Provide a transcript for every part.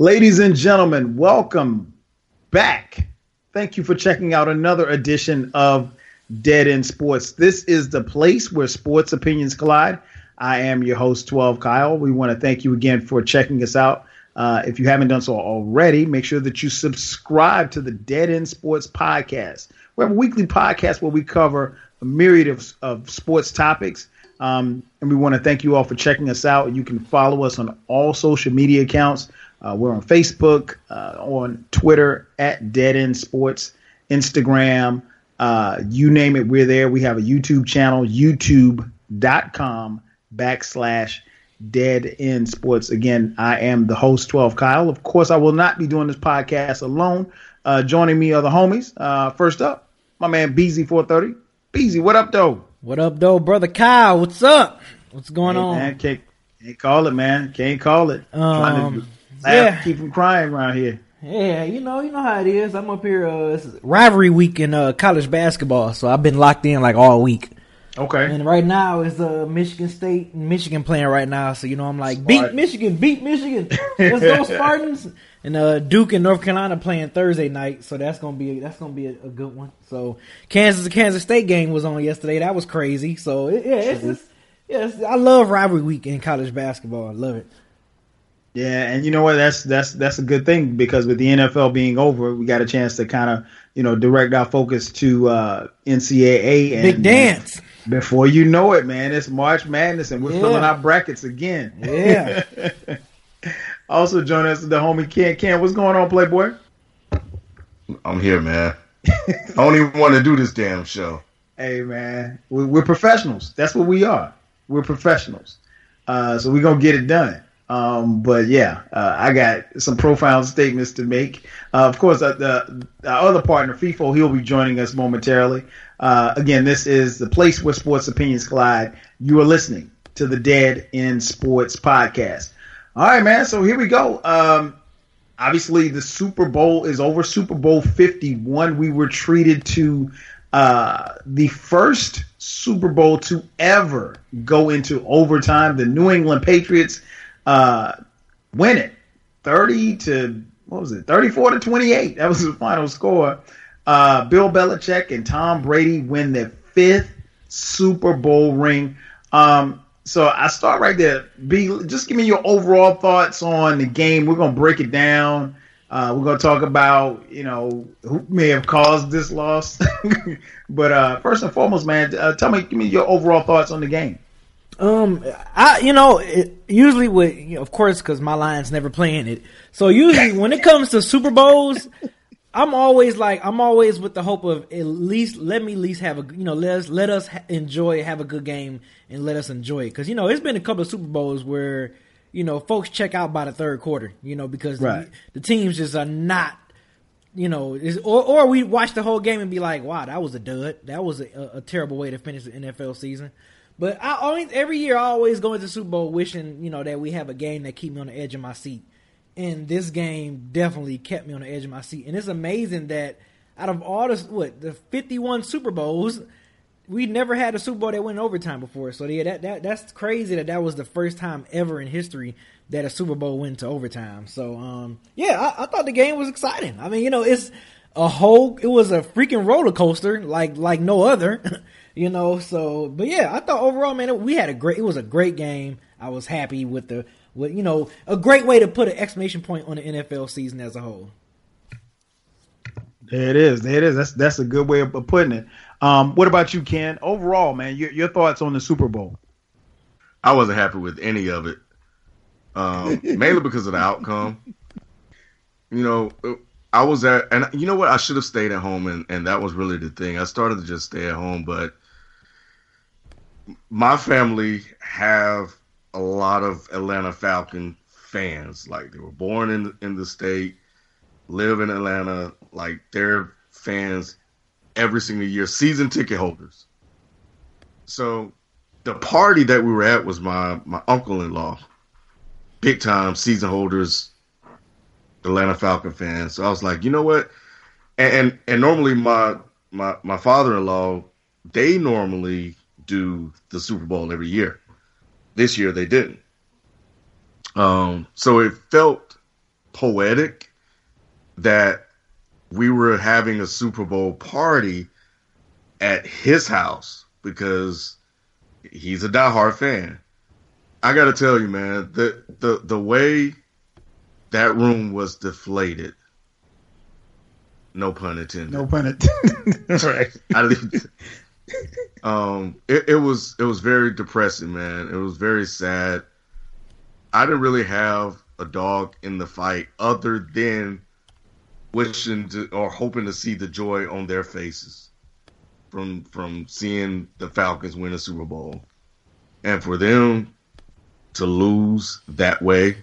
Ladies and gentlemen, welcome back. Thank you for checking out another edition of Dead End Sports. This is the place where sports opinions collide. I am your host, 12 Kyle. We want to thank you again for checking us out. Uh, if you haven't done so already, make sure that you subscribe to the Dead End Sports podcast. We have a weekly podcast where we cover a myriad of, of sports topics. Um, and we want to thank you all for checking us out. You can follow us on all social media accounts. Uh, we're on Facebook, uh, on Twitter at Dead End Sports, Instagram, uh, you name it, we're there. We have a YouTube channel, youtube.com backslash Dead End Sports. Again, I am the host, 12 Kyle. Of course, I will not be doing this podcast alone. Uh, joining me are the homies. Uh, first up, my man BZ430. BZ, what up, though? What up, though, brother Kyle? What's up? What's going hey, on? Man, can't, can't call it, man. Can't call it. Um, Trying to laugh, yeah. keep from crying around here. Yeah, you know, you know how it is. I'm up here. Uh, it's rivalry week in uh, college basketball, so I've been locked in like all week. Okay. And right now is uh, Michigan State and Michigan playing right now, so you know I'm like Spartans. beat Michigan, beat Michigan, let's go Spartans. And uh, Duke and North Carolina playing Thursday night, so that's gonna be that's gonna be a, a good one. So Kansas Kansas State game was on yesterday. That was crazy. So it, yeah, it's just yeah, it's, I love rivalry week in college basketball. I love it. Yeah, and you know what? That's that's that's a good thing because with the NFL being over, we got a chance to kind of you know direct our focus to uh, NCAA and Big dance. Before you know it, man, it's March Madness, and we're Yeah. filling our brackets again. Yeah. also joining us is the homie Ken. Ken, what's going on, Playboy? I'm here, man. I don't even want to do this damn show. Hey, man, we- we're professionals. That's what we are. We're professionals. Uh, so we're gonna get it done. Um, but yeah, uh, I got some profound statements to make. Uh, of course, uh, the, the other partner, FIFO, he'll be joining us momentarily. Uh, again, this is the place where sports opinions collide. You are listening to the Dead End Sports Podcast. All right, man. So here we go. Um, obviously, the Super Bowl is over. Super Bowl 51. We were treated to uh, the first Super Bowl to ever go into overtime. The New England Patriots uh, win it 30 to, what was it, 34 to 28. That was the final score. Uh, Bill Belichick and Tom Brady win their fifth Super Bowl ring. Um, so I start right there. B, just give me your overall thoughts on the game. We're gonna break it down. Uh, we're gonna talk about you know who may have caused this loss. but uh, first and foremost, man, uh, tell me, give me your overall thoughts on the game. Um, I you know it, usually with you know, of course because my Lions never playing it. So usually when it comes to Super Bowls, I'm always like I'm always with the hope of at least let me at least have a you know let us let us ha- enjoy have a good game and let us enjoy it because you know it's been a couple of Super Bowls where you know folks check out by the third quarter you know because Right. the, the teams just are not you know, is, or or we watch the whole game and be like, "Wow, that was a dud. That was a, a terrible way to finish the NFL season." But I always, every year, I always go into Super Bowl wishing, you know, that we have a game that keep me on the edge of my seat. And this game definitely kept me on the edge of my seat. And it's amazing that out of all the what the fifty-one Super Bowls, we never had a Super Bowl that went overtime before. So yeah, that, that that's crazy that that was the first time ever in history that a Super Bowl went to overtime. So um, yeah, I, I thought the game was exciting. I mean, you know, it's a whole it was a freaking roller coaster like like no other. you know, so but yeah, I thought overall, man, it, we had a great. It was a great game. I was happy with the with you know a great way to put an exclamation point on the NFL season as a whole. There it is. There it is. That's that's a good way of of putting it. Um, what about you, Ken? Overall, man, your, your thoughts on the Super Bowl? I wasn't happy with any of it, um, mainly because of the outcome. You know, I was at, and you know what? I should have stayed at home, and, and that was really the thing. I started to just stay at home, but my family have a lot of Atlanta Falcon fans. Like they were born in in the state, live in Atlanta. Like they're fans every single year, season ticket holders. So the party that we were at was my my uncle in law, big time season holders, Atlanta Falcon fans. So I was like, you know what? And and, and normally my my my father in law, they normally do the Super Bowl every year. This year they didn't. Um, so it felt poetic that we were having a Super Bowl party at his house because he's a diehard fan. I got to tell you, man, the the the way that room was deflated. No pun intended. No pun intended. right. I, um, it, it was it was very depressing, man. It was very sad. I didn't really have a dog in the fight other than wishing to or hoping to see the joy on their faces from from seeing the Falcons win a Super Bowl. And for them to lose that way,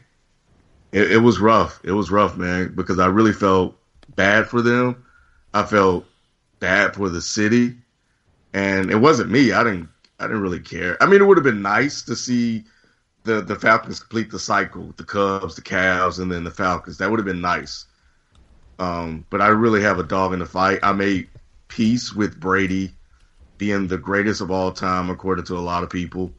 it, it was rough. It was rough, man, because I really felt bad for them. I felt bad for the city. And it wasn't me. I didn't I didn't really care. I mean, it would have been nice to see the the Falcons complete the cycle, the Cubs, the Cavs, and then the Falcons. That would have been nice. Um, but I really have a dog in the fight. I made peace with Brady being the greatest of all time, according to a lot of people.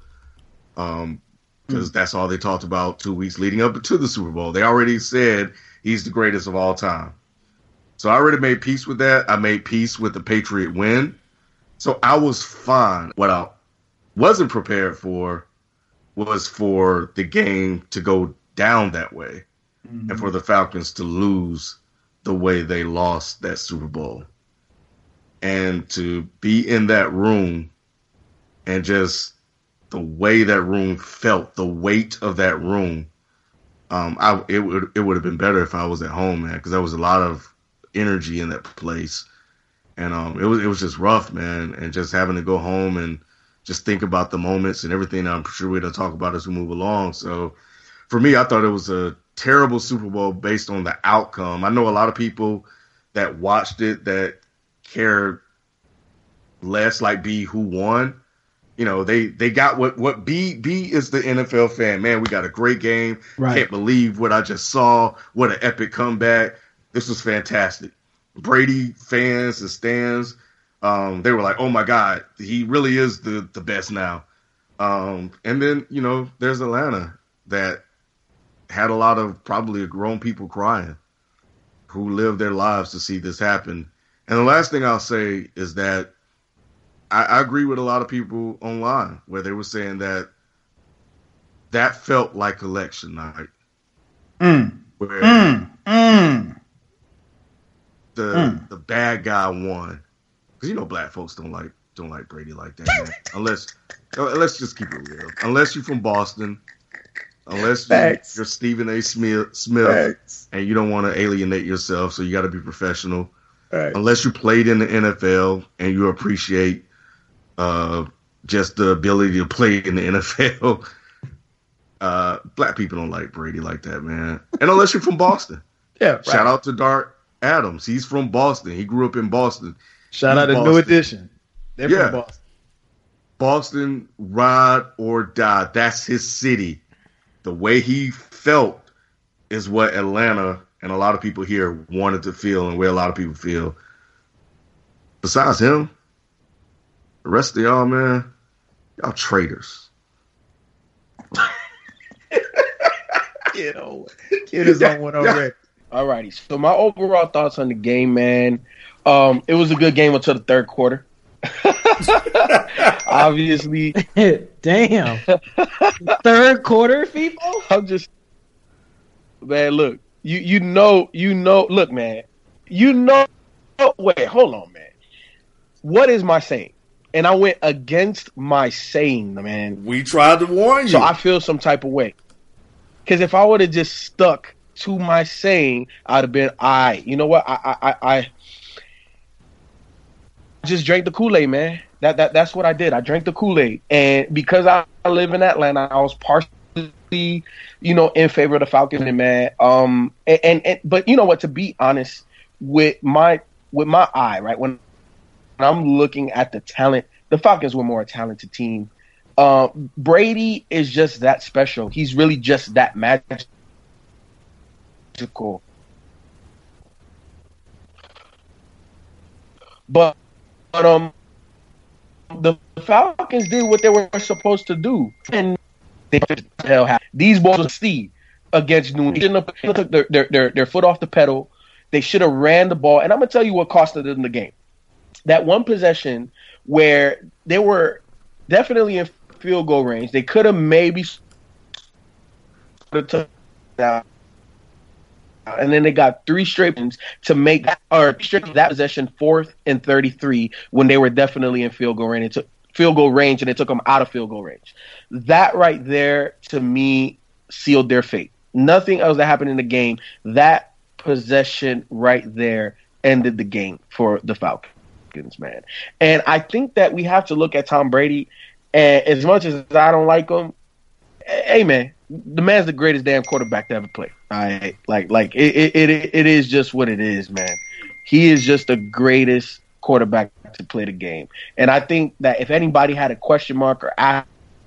Um, because mm. that's all they talked about two weeks leading up to the Super Bowl. They already said he's the greatest of all time. So I already made peace with that. I made peace with the Patriot win. So I was fine. What I wasn't prepared for was for the game to go down that way mm-hmm. and for the Falcons to lose the way they lost that Super Bowl. And to be in that room and just the way that room felt, the weight of that room, um, I it would it would have been better if I was at home, man, because there was a lot of energy in that place, and um, it was it was just rough, man, and just having to go home and just think about the moments and everything. I'm sure we're gonna talk about as we move along. So, for me, I thought it was a terrible Super Bowl based on the outcome. I know a lot of people that watched it that cared less like B who won you know they they got what what B B is the NFL fan. Man, we got a great game. Right. Can't believe what I just saw. What an epic comeback. This was fantastic. Brady fans and stands, um, they were like, "Oh my God, he really is the the best now." Um, and then you know, there's Atlanta that had a lot of probably grown people crying who lived their lives to see this happen. And the last thing I'll say is that I, I agree with a lot of people online where they were saying that that felt like election night. Mm. Where mm. the mm. the bad guy won. Because you know black folks don't like don't like Brady like that, man. unless uh, let's just keep it real. Unless you're from Boston, unless you, are Stephen A. Smith, Smith and you don't want to alienate yourself, so you got to be professional. Right. Unless you played in the NFL and you appreciate uh, just the ability to play in the NFL. Uh, black people don't like Brady like that, man. And unless you're from Boston. yeah. Right. Shout out to Dart Adams. He's from Boston. He grew up in Boston. Shout He's out to Boston. New Edition. They're yeah. from Boston. Boston, ride or die. That's his city. The way he felt is what Atlanta and a lot of people here wanted to feel and where a lot of people feel. Besides him, the rest of y'all, man, y'all traitors. Kid, on, kid is on one already. Alrighty. So my overall thoughts on the game, man. Um, it was a good game until the third quarter. Obviously. Damn. third quarter, people? I'm just man, look, you you know, you know, look, man, you know wait, hold on, man. What is my saying? and I went against my saying, man. We tried to warn you. So I feel some type of way. Because if I would have just stuck to my saying, I'd have been, I. You know what? I, I, I, just drank the Kool Aid, man. That, that, that's what I did. I drank the Kool Aid, and because I live in Atlanta, I was partially, you know, in favor of the Falcons, and man. Um, and, and, and but you know what? To be honest, with my with my eye, right when I'm looking at the talent, the Falcons were more a talented team. Uh, Brady is just that special. He's really just that magical. But, but um, the Falcons did what they were supposed to do, and they hell these balls see. against New England. They took their, their, their, their foot off the pedal. They should have ran the ball. And I'm to tell you what cost them the game. That one possession where they were definitely in field goal range. They could have maybe took down. And then they got three straight to make or that possession fourth and 33 when they were definitely in field goal range. It took field goal range and it took them out of field goal range. That right there to me sealed their fate. Nothing else that happened in the game. That possession right there ended the game for the Falcons, man. And I think that we have to look at Tom Brady. And as much as I don't like him, hey man, the man's the greatest damn quarterback to ever play. All right, like like it, it it is just what it is, man. He is just the greatest quarterback to play the game. And I think that if anybody had a question mark or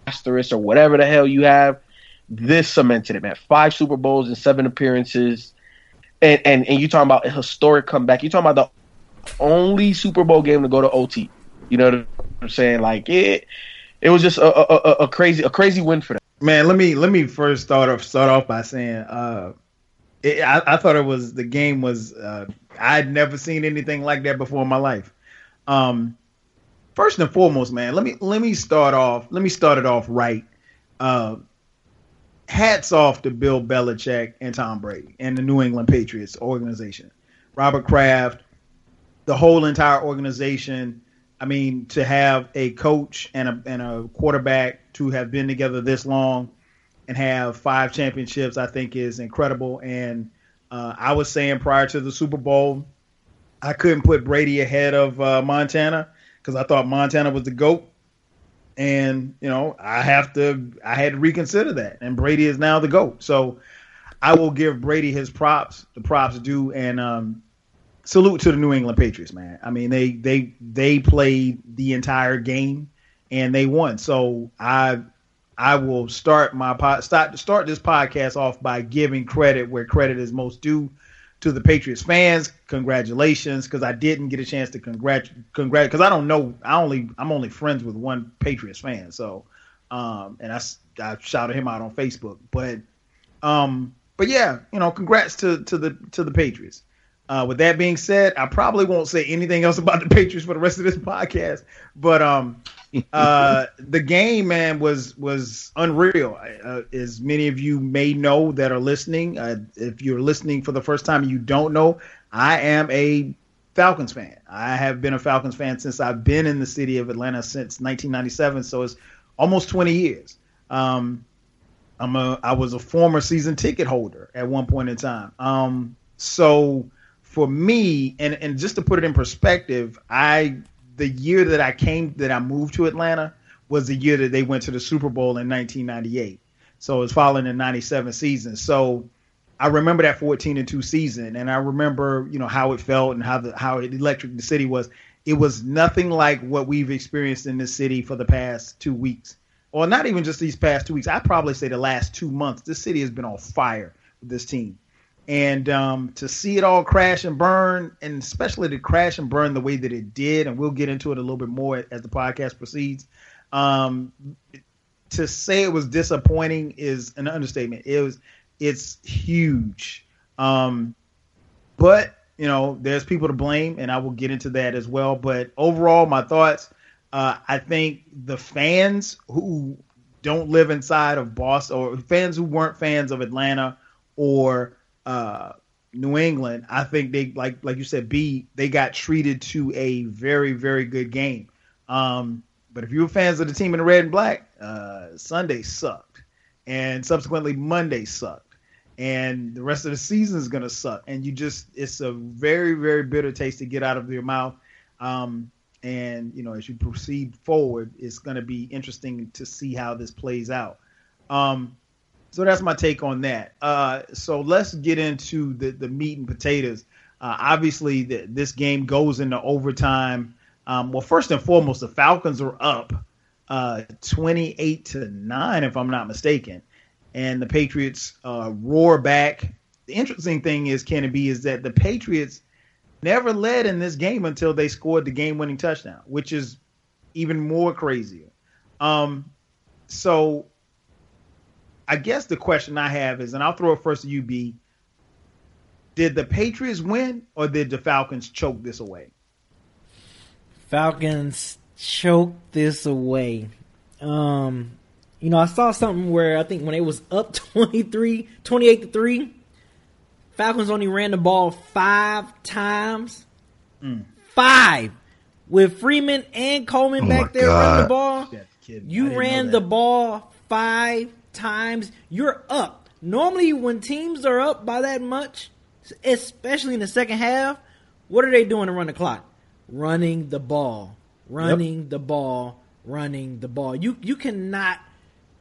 asterisk or whatever the hell you have, this cemented it, man. Five Super Bowls and seven appearances. And and, and you talking about a historic comeback. You talking about the only Super Bowl game to go to OT. You know what I'm saying? Like it it was just a, a, a crazy a crazy win for them. Man, let me let me first start off start off by saying uh, it, I, I, thought it was the game was uh, I'd never seen anything like that before in my life. Um, first and foremost, man, let me let me start off let me start it off right. Uh, hats off to Bill Belichick and Tom Brady and the New England Patriots organization. Robert Kraft, the whole entire organization I mean, to have a coach and a and a quarterback to have been together this long and have five championships, I think is incredible. And uh, I was saying prior to the Super Bowl, I couldn't put Brady ahead of uh, Montana because I thought Montana was the goat. And you know, I have to, I had to reconsider that. And Brady is now the goat. So I will give Brady his props, the props due, and um, salute to the New England Patriots, man. I mean, they they they played the entire game and they won. So I I will start my pod, start start this podcast off by giving credit where credit is most due to the Patriots fans. Congratulations, because I didn't get a chance to congrat congrat because I don't know. I only I'm only friends with one Patriots fan. So um and I I shouted him out on Facebook, but um but yeah, you know, congrats to to the to the Patriots. Uh, with that being said, I probably won't say anything else about the Patriots for the rest of this podcast. But um, uh, the game, man, was was unreal. Uh, as many of you may know that are listening, uh, if you're listening for the first time and you don't know, I am a Falcons fan. I have been a Falcons fan since I've been in the city of Atlanta since 1997. So it's almost 20 years. Um, I'm a I was a former season ticket holder at one point in time. Um, so for me, and and just to put it in perspective, I the year that I came that I moved to Atlanta was the year that they went to the Super Bowl in 1998. So it was following the 97 season. So I remember that 14 and 2 season and I remember, you know, how it felt and how the how electric the city was. It was nothing like what we've experienced in this city for the past 2 weeks. Or not even just these past 2 weeks. I'd probably say the last 2 months. This city has been on fire with this team and um, to see it all crash and burn, and especially to crash and burn the way that it did, and we'll get into it a little bit more as the podcast proceeds. Um, to say it was disappointing is an understatement. It was, it's huge. Um, but you know, there's people to blame, and I will get into that as well. But overall, my thoughts. Uh, I think the fans who don't live inside of Boston, or fans who weren't fans of Atlanta, or uh, New England, I think they like like you said, B they got treated to a very very good game. Um, but if you were fans of the team in the red and black, uh, Sunday sucked, and subsequently Monday sucked, and the rest of the season is gonna suck. And you just it's a very very bitter taste to get out of your mouth. Um, and you know as you proceed forward, it's gonna be interesting to see how this plays out. Um, so that's my take on that. Uh, so let's get into the, the meat and potatoes. Uh, obviously, the, this game goes into overtime. Um, well, first and foremost, the Falcons are up uh, 28 to 9, if I'm not mistaken. And the Patriots uh, roar back. The interesting thing is, can be, is that the Patriots never led in this game until they scored the game winning touchdown, which is even more crazier. Um, so I guess the question I have is, and I'll throw it first to you, B. Did the Patriots win or did the Falcons choke this away? Falcons choked this away. Um, you know, I saw something where I think when it was up 23, 28 to 3, Falcons only ran the ball five times. Mm. Five. With Freeman and Coleman oh back there God. running the ball. You ran the ball five times. You're up. Normally, when teams are up by that much, especially in the second half, what are they doing to run the clock? Running the ball. Running yep. the ball. Running the ball. You you cannot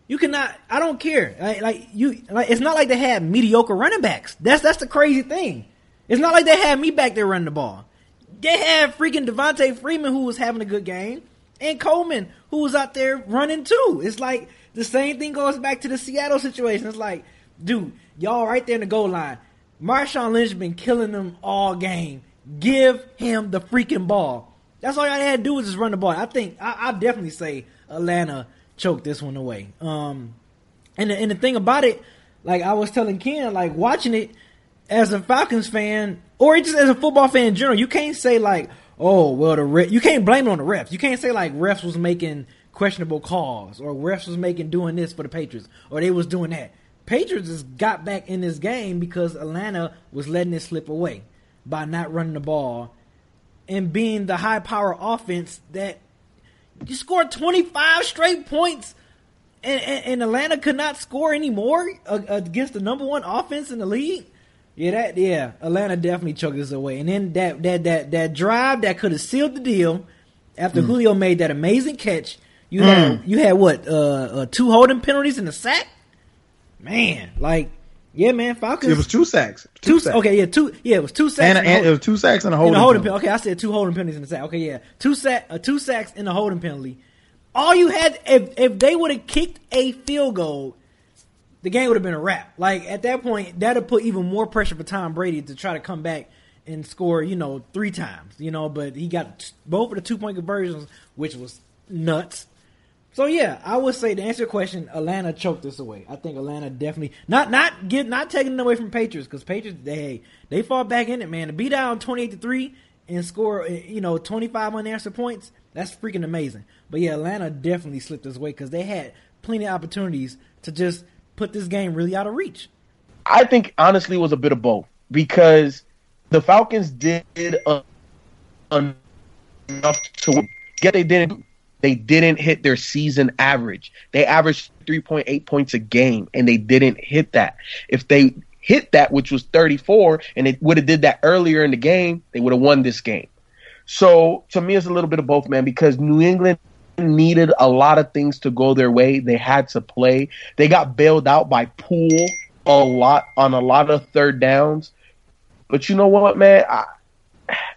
you cannot. I don't care. Like, like, you, like it's not like they had mediocre running backs. That's that's the crazy thing. It's not like they had me back there running the ball. They had freaking Devonta Freeman who was having a good game, and Coleman who was out there running too. It's like the same thing goes back to the Seattle situation. It's like, dude, y'all right there in the goal line. Marshawn Lynch been killing them all game. Give him the freaking ball. That's all y'all had to do was just run the ball. I think I, I definitely say Atlanta choked this one away. Um, and the, and the thing about it, like I was telling Ken, like watching it as a Falcons fan or just as a football fan in general, you can't say like, oh well, the ref, you can't blame it on the refs. You can't say like refs was making questionable calls or refs was making doing this for the Patriots or they was doing that. Patriots just got back in this game because Atlanta was letting it slip away by not running the ball and being the high power offense that you scored 25 straight points, and, and, and Atlanta could not score anymore against the number one offense in the league. Yeah, that yeah, Atlanta definitely choked us away. And then that that that that drive that could have sealed the deal after mm. Julio made that amazing catch. You mm. had you had what uh, uh, two holding penalties in the sack. Man, like yeah, man, Falcons. It was two sacks. Two, two sacks. Okay, yeah, two. Yeah, it was two sacks. And, and it was two sacks and a holding. And a holding penalty. Okay, I said two holding penalties in the sack. Okay, yeah, two sack, uh, two sacks in the holding penalty. All you had, if if they would have kicked a field goal, the game would have been a wrap. Like at that point, that'd put even more pressure for Tom Brady to try to come back and score, you know, three times. You know, but he got both of the two point conversions, which was nuts. So yeah, I would say to answer your question, Atlanta choked this away. I think Atlanta definitely not not get not taking it away from Patriots because Patriots they they fought back in it, man. To be down twenty eight to three and score eh, you know twenty five unanswered points, that's freaking amazing. But yeah, Atlanta definitely slipped this way because they had plenty of opportunities to just put this game really out of reach. I think honestly was a bit of both because the Falcons did enough to get they didn't they didn't hit their season average. They averaged 3.8 points a game and they didn't hit that. If they hit that, which was 34, and they would have did that earlier in the game, they would have won this game. So to me, it's a little bit of both, man, because New England needed a lot of things to go their way. They had to play. They got bailed out by Poole a lot on a lot of third downs. But you know what, man? I,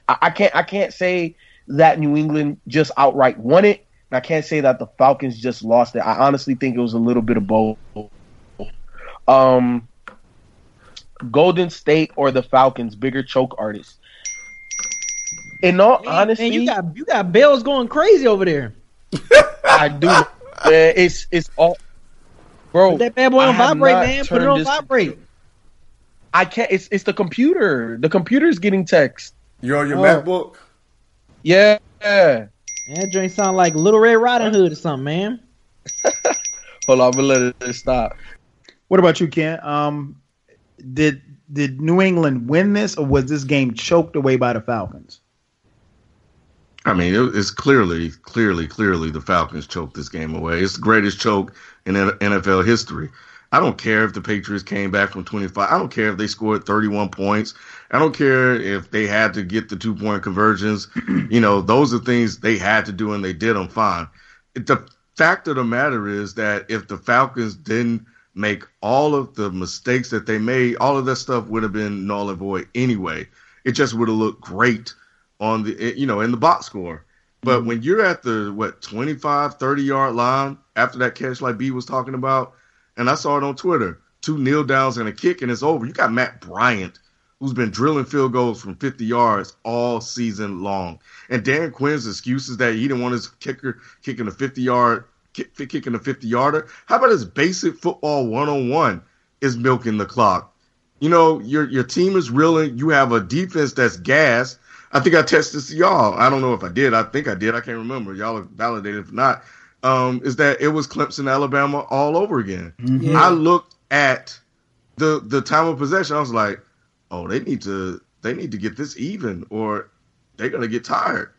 I can't I can't say that New England just outright won it. I can't say that the Falcons just lost it. I honestly think it was a little bit of both. Um, Golden State or the Falcons, bigger choke artists. In all man, honesty, man, you got you got bells going crazy over there. I do. Man, it's it's all, bro. Put that bad boy on vibrate, man. Put it on vibrate. I can't. It's it's the computer. The computer's getting text. You're on your oh. MacBook. Yeah. That joint sound like Little Red Riding Hood or something, man. Hold on, I'm gonna let it stop. What about you, Ken? Um, did did New England win this, or was this game choked away by the Falcons? I mean, it's clearly, clearly, clearly the Falcons choked this game away. It's the greatest choke in NFL history. I don't care if the Patriots came back from 25. I don't care if they scored 31 points. I don't care if they had to get the two point conversions. you know, those are things they had to do and they did them fine. The fact of the matter is that if the Falcons didn't make all of the mistakes that they made, all of that stuff would have been null and void anyway. It just would have looked great on the, you know, in the box score. But mm-hmm. when you're at the, what, 25, 30 yard line after that catch like B was talking about, and I saw it on Twitter, two kneel downs and a kick and it's over. You got Matt Bryant who's been drilling field goals from 50 yards all season long. And Dan Quinn's excuses that he didn't want his kicker kicking a 50 yard kick, kicking a 50 yarder. How about his basic football one on one is milking the clock? You know, your your team is reeling. You have a defense that's gas. I think I to y'all. I don't know if I did. I think I did. I can't remember. Y'all validated if not. Um, is that it was Clemson, Alabama all over again. Mm-hmm. I looked at the the time of possession. I was like, oh, they need to they need to get this even, or they're gonna get tired.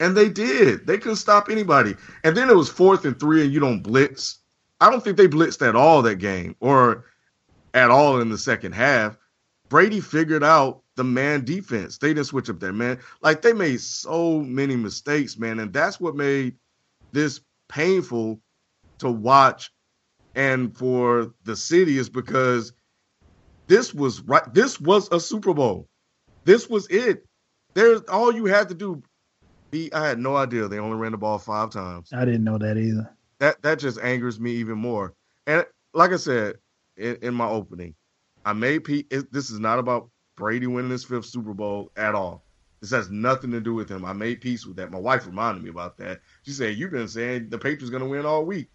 And they did. They couldn't stop anybody. And then it was fourth and three, and you don't blitz. I don't think they blitzed at all that game, or at all in the second half. Brady figured out the man defense. They didn't switch up their man. Like they made so many mistakes, man, and that's what made this painful to watch and for the city is because this was right this was a Super Bowl. This was it. There's all you had to do. Be, I had no idea they only ran the ball five times. I didn't know that either. That that just angers me even more. And like I said in, in my opening, I made Pete. It, this is not about Brady winning his fifth Super Bowl at all. This has nothing to do with him. I made peace with that. My wife reminded me about that. She said, "You've been saying the Patriots going to win all week."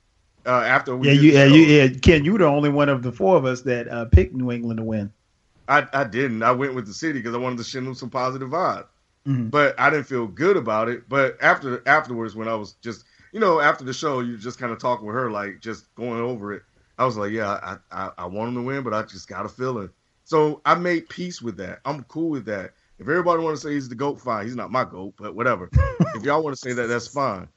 Uh, after we yeah, you, yeah, you, yeah, Ken, you were the only one of the four of us that uh, picked New England to win. I, I didn't. I went with the city because I wanted to send them some positive vibe. Mm-hmm. But I didn't feel good about it. But after afterwards, when I was just, you know, after the show, you just kind of talking with her, like just going over it. I was like, yeah, I, I, I want them to win, but I just got a feeling. So I made peace with that. I'm cool with that. If everybody want to say he's the goat, fine. He's not my goat, but whatever. if y'all want to say that, that's fine.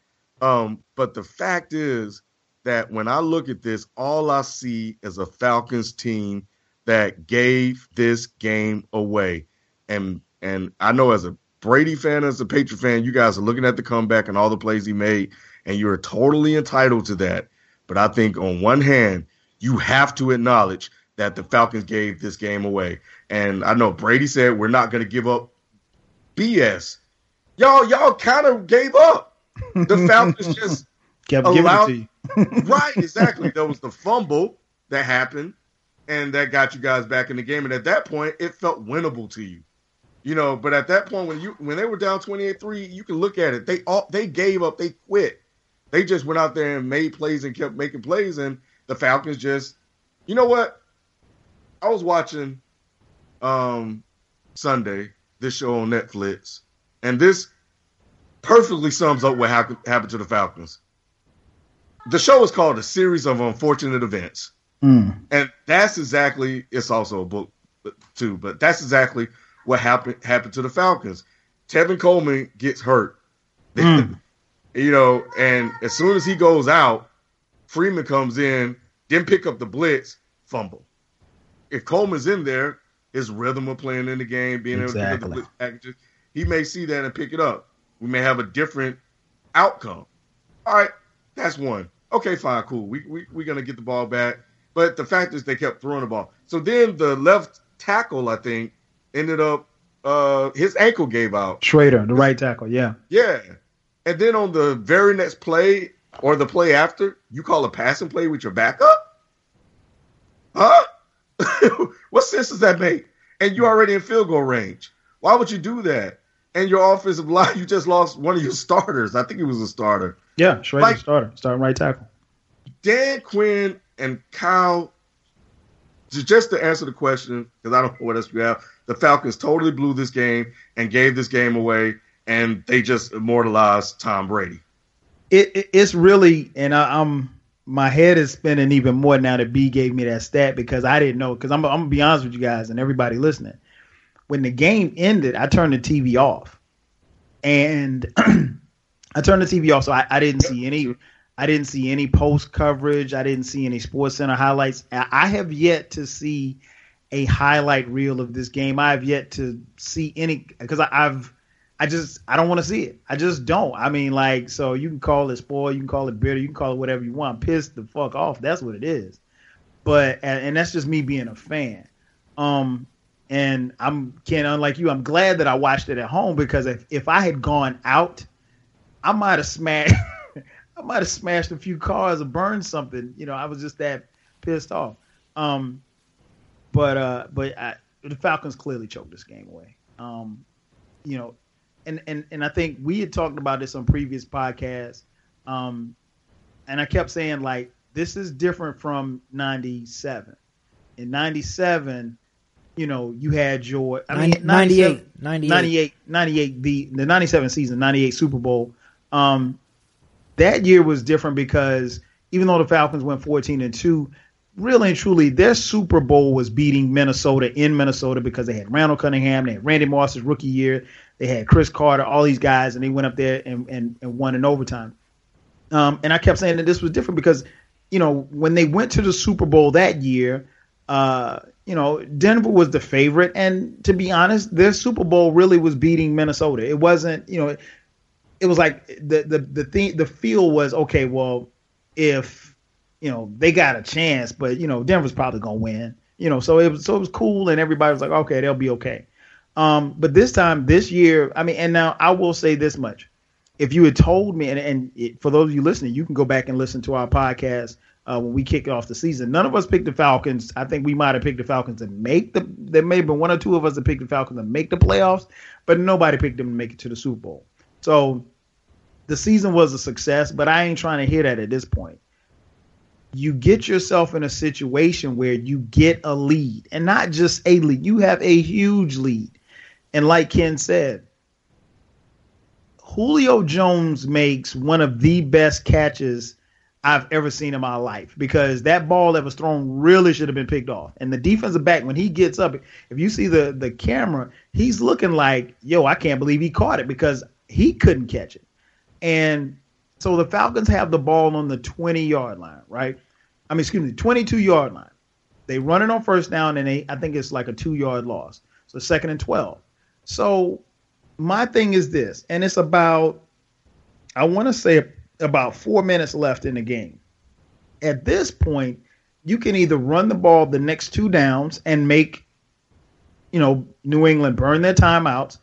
Um, but the fact is that when I look at this, all I see is a Falcons team that gave this game away. And and I know as a Brady fan, as a Patriot fan, you guys are looking at the comeback and all the plays he made, and you're totally entitled to that. But I think on one hand, you have to acknowledge that the Falcons gave this game away. And I know Brady said we're not going to give up BS. Y'all, y'all kind of gave up. The Falcons just kept allowed, giving it to you. right, exactly. There was the fumble that happened, and that got you guys back in the game. And at that point, it felt winnable to you. You know, but at that point when you when they were down 28-3, you can look at it. They all they gave up, they quit. They just went out there and made plays and kept making plays, and the Falcons just you know what? I was watching um Sunday, this show on Netflix, and this perfectly sums up what happened, happened to the Falcons. The show is called A Series of Unfortunate Events. Mm. And that's exactly, it's also a book too, but that's exactly what happened happened to the Falcons. Tevin Coleman gets hurt. Mm. you know, and as soon as he goes out, Freeman comes in, didn't pick up the blitz, fumble. If Coleman's in there, his rhythm of playing in the game, being exactly. able to pick up the blitz packages, he may see that and pick it up. We may have a different outcome. All right, that's one. Okay, fine, cool. We we we're gonna get the ball back. But the fact is they kept throwing the ball. So then the left tackle, I think, ended up uh his ankle gave out. Schraeder, the right tackle, yeah. Yeah. And then on the very next play or the play after, you call a passing play with your backup? Huh? What sense does that make? And you're already in field goal range. Why would you do that? And your offensive line, you just lost one of your starters. I think he was a starter. Yeah, Schraeder like, starter, starting right tackle. Dan Quinn and Kyle, just to answer the question, because I don't know what else we have, the Falcons totally blew this game and gave this game away, and they just immortalized Tom Brady. It, it it's really, and I, am my head is spinning even more now that B gave me that stat because I didn't know. Because I'm, I'm gonna be honest with you guys and everybody listening. When the game ended, I turned the TV off, and I turned the TV off, so I, I didn't see any. I didn't see any post coverage. I didn't see any Sports Center highlights. I have yet to see a highlight reel of this game. I have yet to see any because I've I just I don't want to see it. I just don't. I mean, like, so you can call it spoil, you can call it bitter, you can call it whatever you want. Piss the fuck off. That's what it is. But and, and that's just me being a fan. Um, and I'm Ken, unlike you, I'm glad that I watched it at home because if if I had gone out, I might have smashed. I might have smashed a few cars or burned something. You know, I was just that pissed off. Um, but uh, but I, the Falcons clearly choked this game away. Um, you know, and and and I think we had talked about this on previous podcasts. Um, and I kept saying like this is different from '97. In '97, you know, you had your I mean 98, 98, 98, 98 the the 97 season, 98 Super Bowl. Um, that year was different because even though the Falcons went 14 and 2, really and truly, their Super Bowl was beating Minnesota in Minnesota because they had Randall Cunningham, they had Randy Moss's rookie year, they had Cris Carter, all these guys, and they went up there and, and, and won in overtime. Um, and I kept saying that this was different because, you know, when they went to the Super Bowl that year, uh, you know, Denver was the favorite, and to be honest, their Super Bowl really was beating Minnesota. It wasn't, you know, it was like the the the thing, the feel was okay. Well, if you know they got a chance, but you know Denver's probably gonna win. You know, so it was so it was cool, and everybody was like, okay, they'll be okay. Um, but this time, this year, I mean, and now I will say this much: if you had told me, and, and it, for those of you listening, you can go back and listen to our podcast uh, when we kicked off the season. None of us picked the Falcons. I think we might have picked the Falcons to make the. There may have been one or two of us that picked the Falcons to make the playoffs, but nobody picked them to make it to the Super Bowl. So the season was a success, but I ain't trying to hear that at this point. You get yourself in a situation where you get a lead, and not just a lead. You have a huge lead, and like Ken said, Julio Jones makes one of the best catches I've ever seen in my life because that ball that was thrown really should have been picked off. And the defensive back, when he gets up, if you see the the camera, he's looking like, yo, I can't believe he caught it because he couldn't catch it. And so the Falcons have the ball on the 20 yard line, right? I mean, excuse me, 22 yard line. They run it on first down and they, I think it's like a two yard loss. So second and 12. So my thing is this, and it's about, I want to say about four minutes left in the game. At this point, you can either run the ball the next two downs and make, you know, New England burn their timeouts,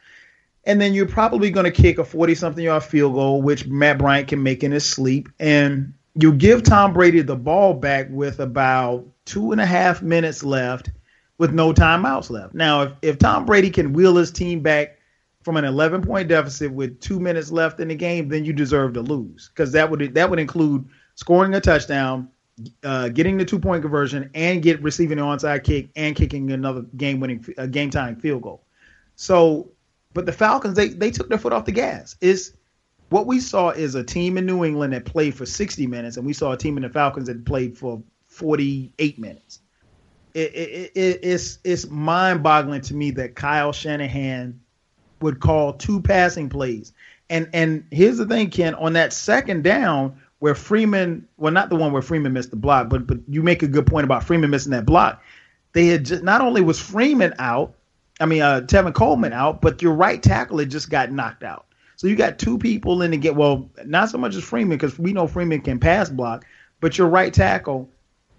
and then you're probably going to kick a 40 something yard field goal, which Matt Bryant can make in his sleep, and you give Tom Brady the ball back with about two and a half minutes left with no timeouts left. Now, if, if Tom Brady can wheel his team back from an 11 point deficit with two minutes left in the game, then you deserve to lose because that would that would include scoring a touchdown, uh, getting the two point conversion, and get receiving an onside kick and kicking another game winning uh, game time field goal. So, but the Falcons they they took their foot off the gas. Is what we saw is a team in New England that played for 60 minutes, and we saw a team in the Falcons that played for 48 minutes. It, it, it, it's it's mind boggling to me that Kyle Shanahan would call two passing plays. And and here's the thing, Ken, on that second down where Freeman, well, not the one where Freeman missed the block, but but you make a good point about Freeman missing that block. They had just not only was Freeman out, I mean uh, Tevin Coleman out, but your right tackle had just got knocked out. So you got two people in the game. Well, not so much as Freeman because we know Freeman can pass block, but your right tackle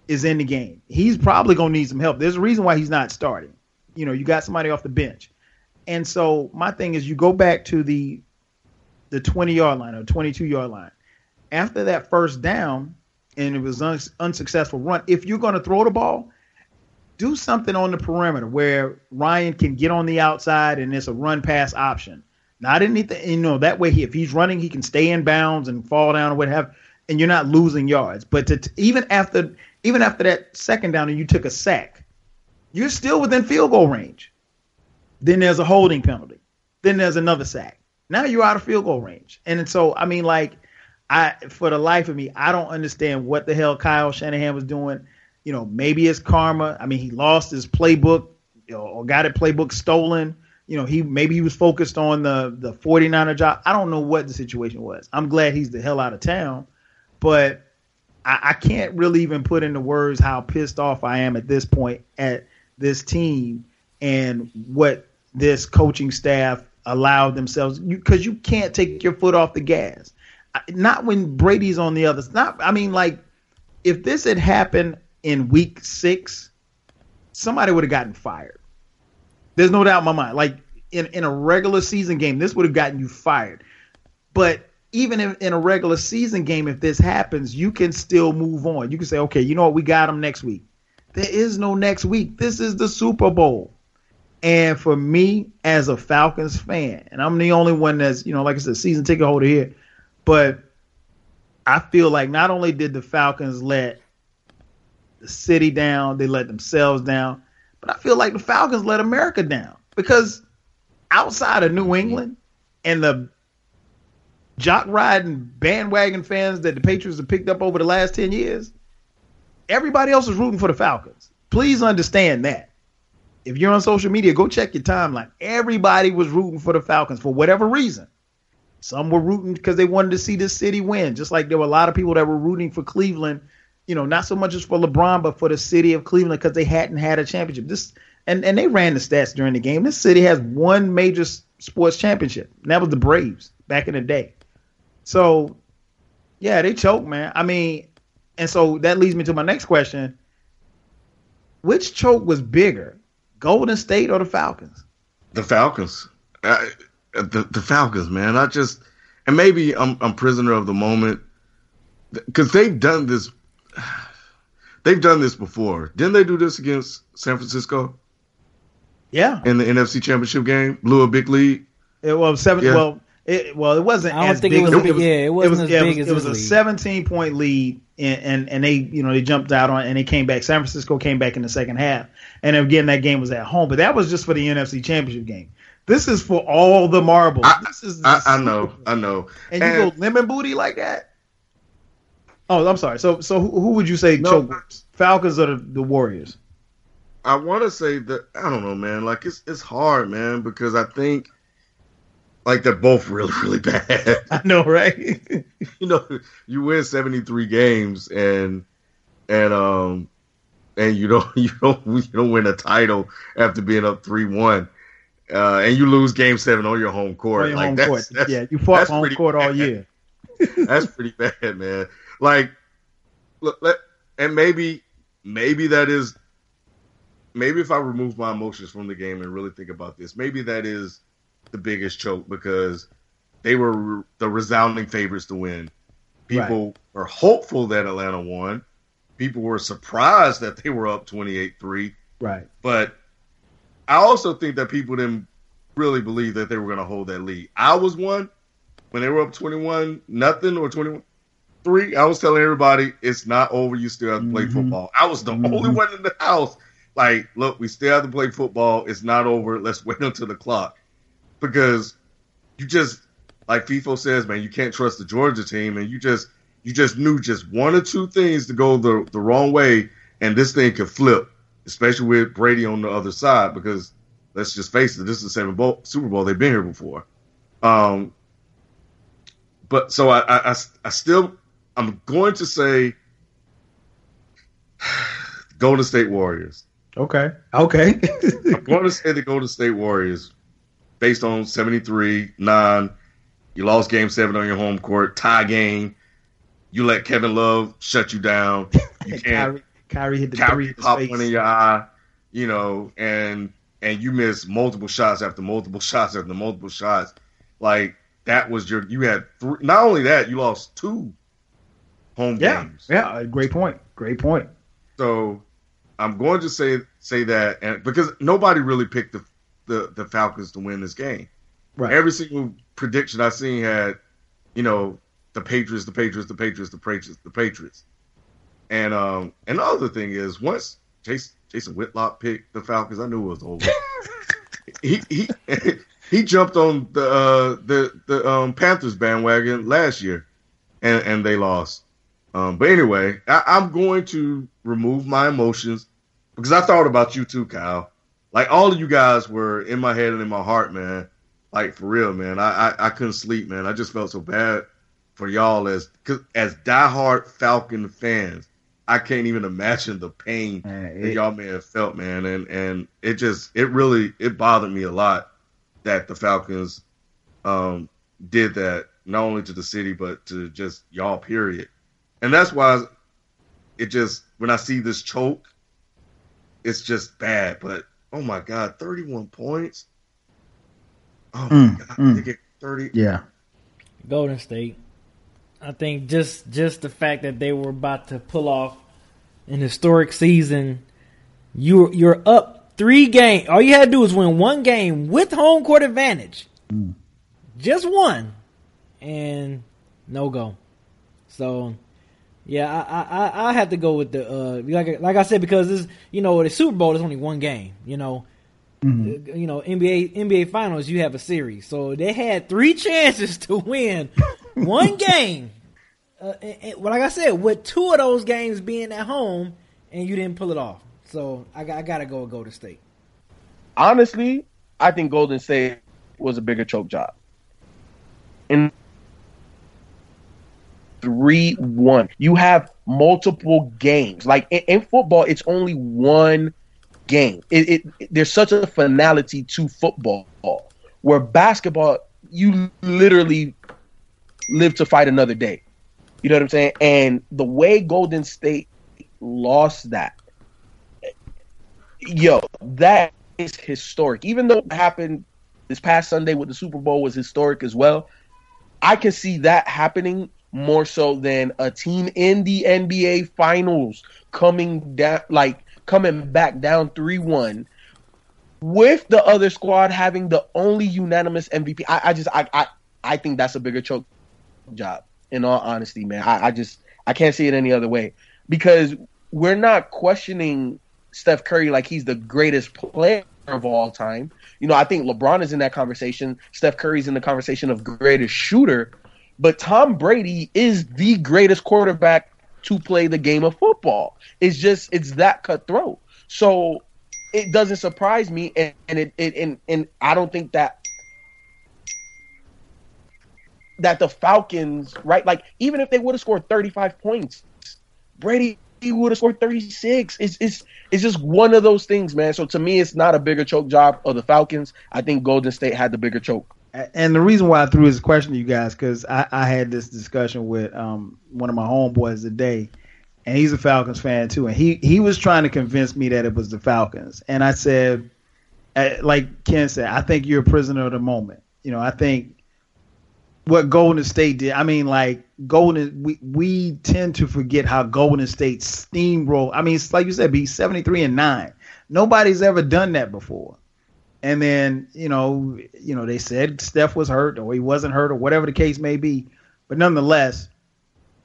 is in the game. He's probably gonna need some help. There's a reason why he's not starting. You know, you got somebody off the bench. And so my thing is, you go back to the the 20 yard line or 22 yard line. After that first down, and it was un- unsuccessful run. If you're going to throw the ball, do something on the perimeter where Ryan can get on the outside and it's a run pass option. Not anything, you know, that way he, if he's running, he can stay in bounds and fall down or what have, and you're not losing yards. But to, even after even after that second down and you took a sack, you're still within field goal range. Then there's a holding penalty. Then there's another sack. Now you're out of field goal range. And so, I mean, like, I for the life of me, I don't understand what the hell Kyle Shanahan was doing. You know, maybe it's karma. I mean, he lost his playbook you know, or got a playbook stolen. You know, he maybe he was focused on the the 49er job. I don't know what the situation was. I'm glad he's the hell out of town, but I, I can't really even put into words how pissed off I am at this point at this team and what this coaching staff allowed themselves because you, you, can't take your foot off the gas. Not when Brady's on the other. Not I mean like if this had happened in week six, somebody would have gotten fired. There's no doubt in my mind. Like in, in a regular season game, this would have gotten you fired. But even in, in a regular season game, if this happens, you can still move on. You can say, okay, you know what, we got them next week. There is no next week. This is the Super Bowl. And for me, as a Falcons fan, and I'm the only one that's, you know, like I said, season ticket holder here, but I feel like not only did the Falcons let the city down, they let themselves down, but I feel like the Falcons let America down because outside of New England and the jock riding bandwagon fans that the Patriots have picked up over the last 10 years, everybody else is rooting for the Falcons. Please understand that. If you're on social media, go check your timeline. Everybody was rooting for the Falcons for whatever reason. Some were rooting because they wanted to see the city win, just like there were a lot of people that were rooting for Cleveland. You know, not so much as for LeBron, but for the city of Cleveland because they hadn't had a championship. This and and they ran the stats during the game. This city has one major sports championship, and that was the Braves back in the day. So, yeah, they choke, man. I mean, and so that leads me to my next question: Which choke was bigger, Golden State or the Falcons? The Falcons. I, the the Falcons, man. I just and maybe I'm I'm prisoner of the moment because they've done this. They've done this before. Didn't they do this against San Francisco? Yeah, in the NFC Championship game, blew a big lead. It was seven. Yeah. Well, it well, it wasn't. I don't as think big. it was. It was yeah, it wasn't it was, as yeah, big it was, as it was a lead. 17 point lead, and, and and they you know they jumped out on and they came back. San Francisco came back in the second half, and again that game was at home, but that was just for the NFC Championship game. This is for all the marbles. I, this is I, I know, I know. And, and you go lemon booty like that. Oh, I'm sorry. So so who, who would you say No. choke worse? Falcons or the, the Warriors? I want to say that I don't know, man. Like it's it's hard, man, because I think like they're both really really bad. I know, right? you know, you win seventy three games and and um and you don't you don't you don't win a title after being up three one. Uh, and you lose game seven on your home court. On your like home that's, court. that's- yeah, you fought home court all year. That's pretty bad, man. Like, look, let, and maybe, maybe that is, maybe if I remove my emotions from the game and really think about this, maybe that is the biggest choke because they were the resounding favorites to win. People were hopeful that Atlanta won. People were surprised that they were up 28 3. Right. But I also think that people didn't really believe that they were going to hold that lead. I was one when they were up 21 nothing or 21 3. I was telling everybody it's not over. You still have to play Mhm. football. I was the Mhm. only one in the house. Like, look, we still have to play football. It's not over. Let's wait until the clock because you just like FIFO says, man, you can't trust the Georgia team, and you just you just knew just one or two things to go the the wrong way, and this thing could flip, especially with Brady on the other side. Because let's just face it, this is the seventh bowl, Super Bowl. They've been here before. Um, but so I, I, I, I still I'm going to say Golden State Warriors. Okay. Okay. I'm going to say the Golden State Warriors, based on 73 9. You lost game seven on your home court, tie game. You let Kevin Love shut you down. You can't. Kyrie, Kyrie hit the Kyrie pop one in your eye, you know, and and you miss multiple shots after multiple shots after multiple shots. Like that was your. You had three. Not only that, you lost two home Yeah. games. Yeah. Uh, great point. Great point. So I'm going to say say that, and because nobody really picked the the, the Falcons to win this game. Right. Every single prediction I seen had, you know, the Patriots, the Patriots, the Patriots, the Patriots, the Patriots. And um, and the other thing is, once Jason, Jason Whitlock picked the Falcons, I knew it was over. he he he jumped on the uh, the the um, Panthers bandwagon last year, and and they lost. Um, but anyway, I, I'm going to remove my emotions because I thought about you too, Kyle. Like all of you guys were in my head and in my heart, man. Like for real, man. I I, I couldn't sleep, man. I just felt so bad for y'all as as diehard Falcon fans. I can't even imagine the pain Man, that y'all may have felt, man. And and it just it really it bothered me a lot that the Falcons um did that not only to the city but to just y'all period. And that's why it just when I see this choke, it's just bad. But oh my god, thirty one points. Oh Mm, my god, mm. they get thirty. Yeah. Golden State. I think just just the fact that they were about to pull off an historic season, you you're up three games. All you had to do was win one game with home court advantage, just one, and no go. So yeah, I, I I have to go with the uh, like like I said because this you know the Super Bowl is only one game. You know, mm-hmm. Uh, you know NBA NBA Finals you have a series, so they had three chances to win one game. Uh, and, and, well, like I said, with two of those games being at home, and you didn't pull it off, so I, I gotta go with Golden State. Honestly, I think Golden State was a bigger choke job. And 3 1. You have multiple games. Like in, in football, it's only one game. It, it, it, there's such a finality to football, where basketball, you literally live to fight another day. You know what I'm saying? And the way Golden State lost that, yo, that is historic. Even though it happened this past Sunday with the Super Bowl was historic as well. I can see that happening more so than a team in the NBA finals coming down like coming back down 3-1 with the other squad having the only unanimous MVP. I, I just I, I I think that's a bigger choke job, in all honesty, man. I, I just I can't see it any other way. Because we're not questioning Steph Curry like he's the greatest player of all time. You know, I think LeBron is in that conversation. Steph Curry's in the conversation of greatest shooter. But Tom Brady is the greatest quarterback to play the game of football. It's just it's that cutthroat. So it doesn't surprise me, and, and it, it and and I don't think that that the Falcons, right? Like even if they would have scored 35 points, Brady would have scored 36. It's it's it's just one of those things, man. So to me, it's not a bigger choke job of the Falcons. I think Golden State had the bigger choke and the reason why I threw this question to you guys because I, I, had this discussion with um, one of my homeboys today, and he's a Falcons fan too, and he he was trying to convince me that it was the Falcons, and I said, uh, like Ken said, I think you're a prisoner of the moment. You know, I think what Golden State did. I mean, like Golden, we we tend to forget how Golden State steamroll. I mean, it's like you said, be 73 and nine. Nobody's ever done that before. And then, you know, you know, they said Steph was hurt or he wasn't hurt or whatever the case may be. But nonetheless,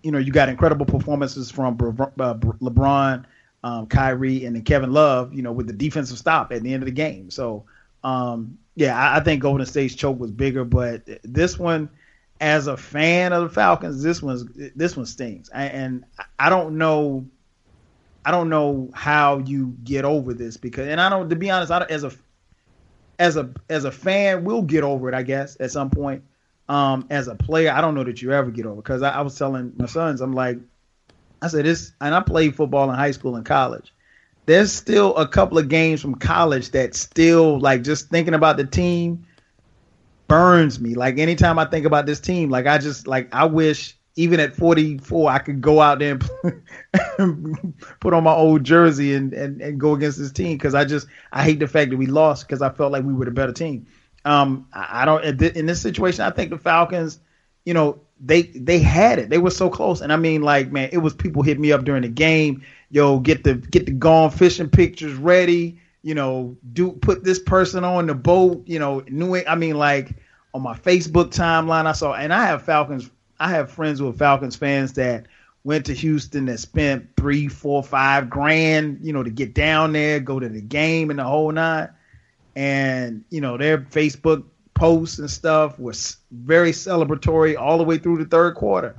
you know, you got incredible performances from uh, LeBron, um, Kyrie, and then Kevin Love, you know, with the defensive stop at the end of the game. So, um, yeah, I, I think Golden State's choke was bigger, but this one, as a fan of the Falcons, this one's this one stings. I, and I don't know, I don't know how you get over this because, and I don't, to be honest, I, as a as a as a fan, we'll get over it, I guess, at some point. Um, as a player, I don't know that you ever get over because I, I, was telling my sons, I'm like, I said this, and I played football in high school and college. There's still a couple of games from college that still like just thinking about the team burns me. Like anytime I think about this team, like I just like I wish even at 44, I could go out there and put on my old jersey and, and, and go against this team because I just I hate the fact that we lost because I felt like we were the better team. Um, I, don't in this situation. I think the Falcons, you know, they they had it. They were so close, and I mean, like man, it was people hit me up during the game. Yo, get the get the gone fishing pictures ready. You know, do put this person on the boat. You know, new. I mean, like on my Facebook timeline, I saw, and I have Falcons I have friends are Falcons fans that went to Houston that spent three, four, five grand, you know, to get down there, go to the game and the whole nine. And, you know, their Facebook posts and stuff was very celebratory all the way through the third quarter.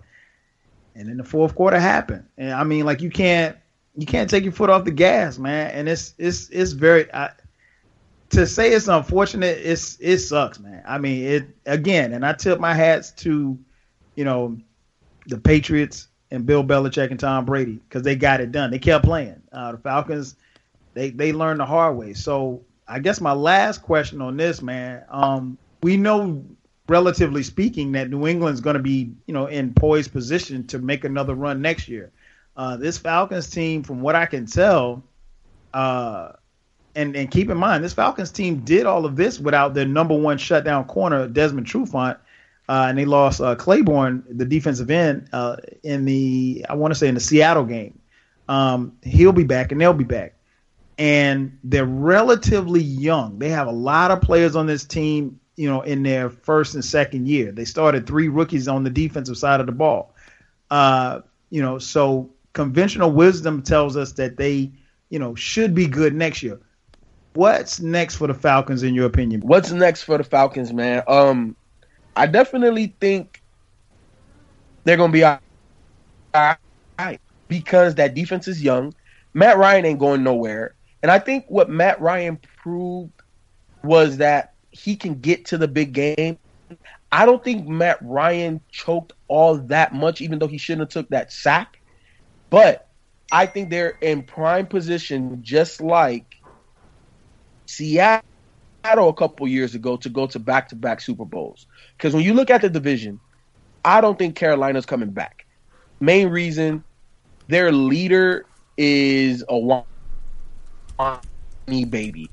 And then the fourth quarter happened. And I mean, like you can't you can't take your foot off the gas, man. And it's it's it's very I, to say it's unfortunate, it's it sucks, man. I mean, it again, and I tip my hats to you know, the Patriots and Bill Belichick and Tom Brady because they got it done. They kept playing. Uh, the Falcons, they they learned the hard way. So I guess my last question on this, man, um, we know relatively speaking that New England's going to be, you know, in poised position to make another run next year. Uh, this Falcons team, from what I can tell, uh, and and keep in mind, this Falcons team did all of this without their number one shutdown corner, Desmond Trufant, uh, and they lost uh, Clayborn, the defensive end, uh, in the I want to say in the Seattle game. Um, he'll be back, and they'll be back. And they're relatively young. They have a lot of players on this team, you know, in their first and second year. They started three rookies on the defensive side of the ball. Uh, you know, so conventional wisdom tells us that they, you know, should be good next year. What's next for the Falcons in your opinion? What's next for the Falcons, man? Um, I definitely think they're gonna be all right because that defense is young. Matt Ryan ain't going nowhere, and I think what Matt Ryan proved was that he can get to the big game. I don't think Matt Ryan choked all that much, even though he shouldn't have took that sack. But I think they're in prime position, just like Seattle a couple years ago, to go to back to back Super Bowls. Because when you look at the division, I don't think Carolina's coming back. Main reason, their leader is a whiny baby.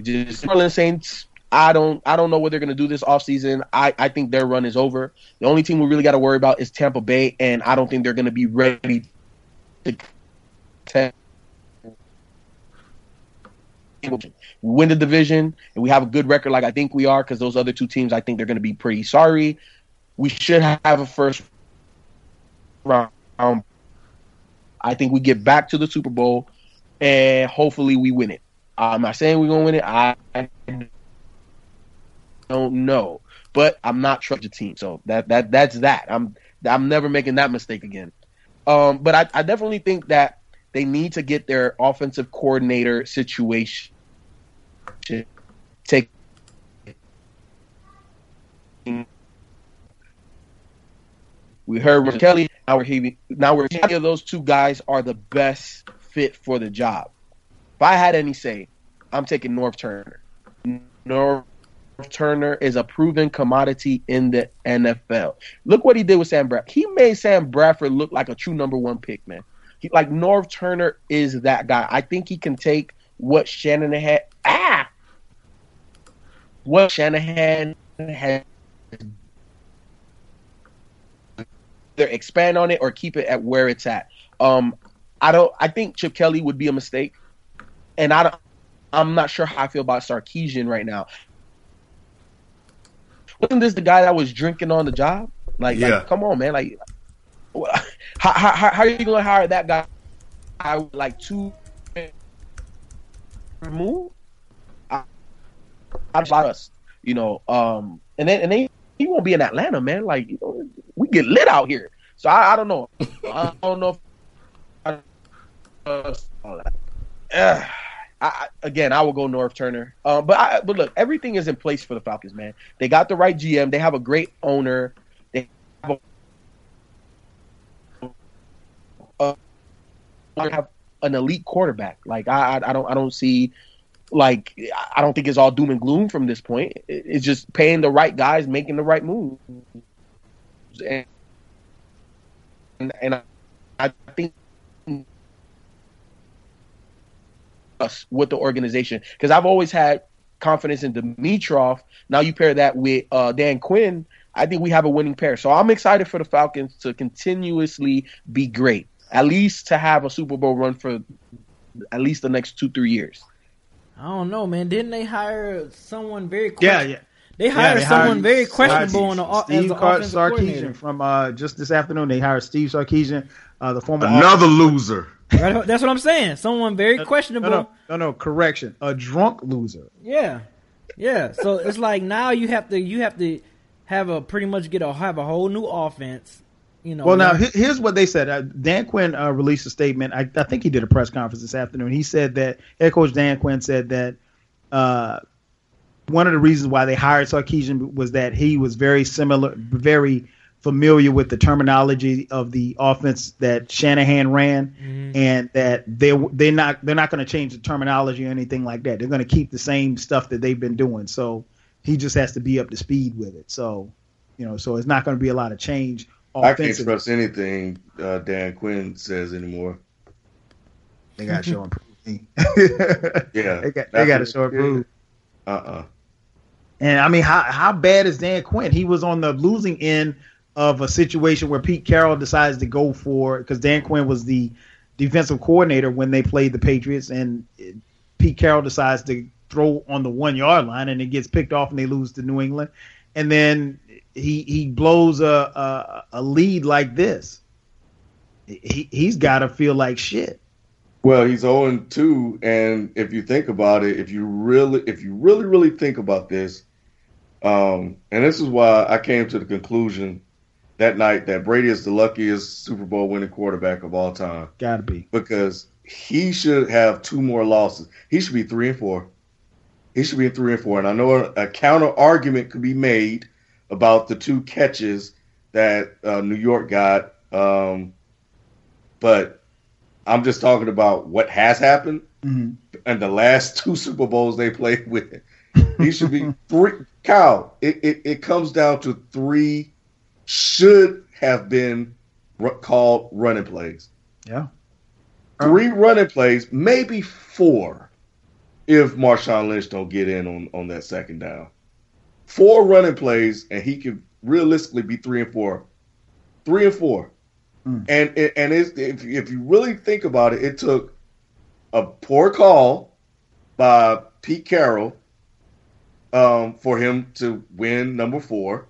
Just New Orleans Saints. I don't I don't know what they're gonna do this offseason. I, I think their run is over. The only team we really got to worry about is Tampa Bay, and I don't think they're gonna be ready to win the division and we have a good record like I think we are because those other two teams I think they're going to be pretty sorry. We should have a first round. I think we get back to the Super Bowl and hopefully we win it. I'm not saying we're going to win it. I don't know, but I'm not trusting the team. So that that that's that. I'm I'm never making that mistake again. Um, but I, I definitely think that they need to get their offensive coordinator situation take. We heard from Kelly. Now we're hearing, now we're of those two guys are the best fit for the job. If I had any say, I'm taking Norv Turner. Norv Turner is a proven commodity in the NFL. Look what he did with Sam Bradford. He made Sam Bradford look like a true number one pick, man. He, like Norv Turner is that guy. I think he can take what Shanahan ah what Shanahan has either expand on it or keep it at where it's at. Um, I don't. I think Chip Kelly would be a mistake, and I don't. I'm not sure how I feel about Sarkisian right now. Wasn't this the guy that was drinking on the job? Like, Yeah. like come on, man. Like, how, how, how are you going to hire that guy? I would like two remove. I, I us, you know. Um, and then and then he won't be in Atlanta, man. Like, you know, we get lit out here. So I, I don't know. I don't know. If, I, uh, all that. Uh, I, I- again, I will go Norv Turner. Um, but I, but look, everything is in place for the Falcons, man. They got the right GM. They have a great owner. They have a, uh, have an elite quarterback. Like I, I, don't, I don't see. Like I don't think it's all doom and gloom from this point. It's just paying the right guys, making the right moves, and and, and I, I think us with the organization because I've always had confidence in Dimitroff. Now you pair that with uh, Dan Quinn, I think we have a winning pair. So I'm excited for the Falcons to continuously be great, at least to have a Super Bowl run for at least the next two three years. I don't know, man. Didn't they hire someone very? Yeah, question- yeah. They Yeah, hired someone very questionable on the o- as Steve the Car- offensive coordinator. Sarkisian from uh, just this afternoon. They hired Steve Sarkisian, uh, the former Another loser. Right? That's what I'm saying. Someone very No, questionable. no, no, no, correction. A drunk loser. Yeah, yeah. So it's like now you have to you have to have a pretty much get a have a whole new offense. You know. Well, now he- here's what they said. Uh, Dan Quinn uh, released a statement. I, I think he did a press conference this afternoon. He said that head coach Dan Quinn said that uh, one of the reasons why they hired Sarkisian was that he was very similar, very familiar with the terminology of the offense that Shanahan ran, Mhm. and that they they're not they're not going to change the terminology or anything like that. They're going to keep the same stuff that they've been doing. So he just has to be up to speed with it. So you know, so it's not going to be a lot of change. I can't offensively. trust anything uh, Dan Quinn says anymore. They got to show improvement. Yeah, they got they got to show improvement. Uh uh And I mean, how how bad is Dan Quinn? He was on the losing end of a situation where Pete Carroll decides to go for because Dan Quinn was the defensive coordinator when they played the Patriots, and it- Pete Carroll decides to throw on the one yard line, and it gets picked off, and they lose to New England. And then he he blows a a, a lead like this, he he's got to feel like shit. Well, he's 0 2, and if you think about it, if you really, if you really, really think about this, um, and this is why I came to the conclusion that night that Brady is the luckiest Super Bowl winning quarterback of all time. Got to be because he should have two more losses. He should be three and four. He should be three and four. And I know a, a counter argument could be made about the two catches that uh, New York got, um, but I'm just talking about what has happened mm-hmm. and the last two Super Bowls they played with. He should be three. Kyle, it, it, it comes down to three should have been called running plays. Yeah. Three running plays, maybe four, if Marshawn Lynch don't get in on, on that second down. Four running plays, and he could realistically be three and four. Three and four. Mm. And and if, if you really think about it, it took a poor call by Pete Carroll um, for him to win number four.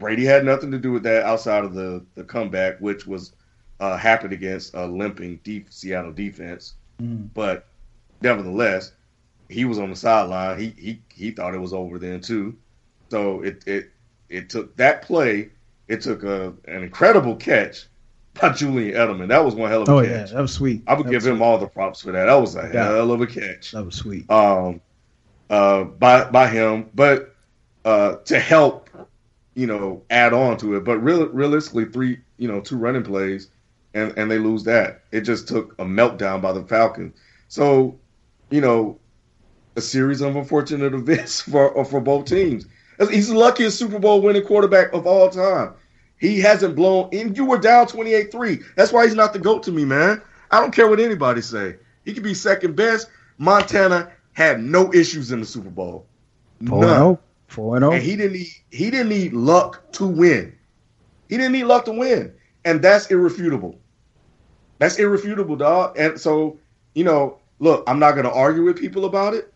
Brady had nothing to do with that outside of the, the comeback, which was uh, happened against a limping deep Seattle defense. Mm. But nevertheless, he was on the sideline. He he he thought it was over then too. So it it it took that play. It took a an incredible catch by Julian Edelman. That was one hell of a catch. oh, catch. yeah, that was sweet. I would that give him all the props for that. That was a Yeah. hell of a catch. That was sweet. Um, uh, by by him, but uh, to help, you know, add on to it. But real, realistically, three, you know, two running plays, and and they lose that. It just took a meltdown by the Falcons. So, you know, a series of unfortunate events for for both teams. He's the luckiest Super Bowl winning quarterback of all time. He hasn't blown. And you were down 28-3. That's why he's not the goat to me, man. I don't care what anybody say. He could be second best. Montana had no issues in the Super Bowl. Four None. and oh. Four and oh. And he didn't need he didn't need luck to win. He didn't need luck to win. And that's irrefutable. That's irrefutable, dog. And so, you know, look, I'm not gonna argue with people about it.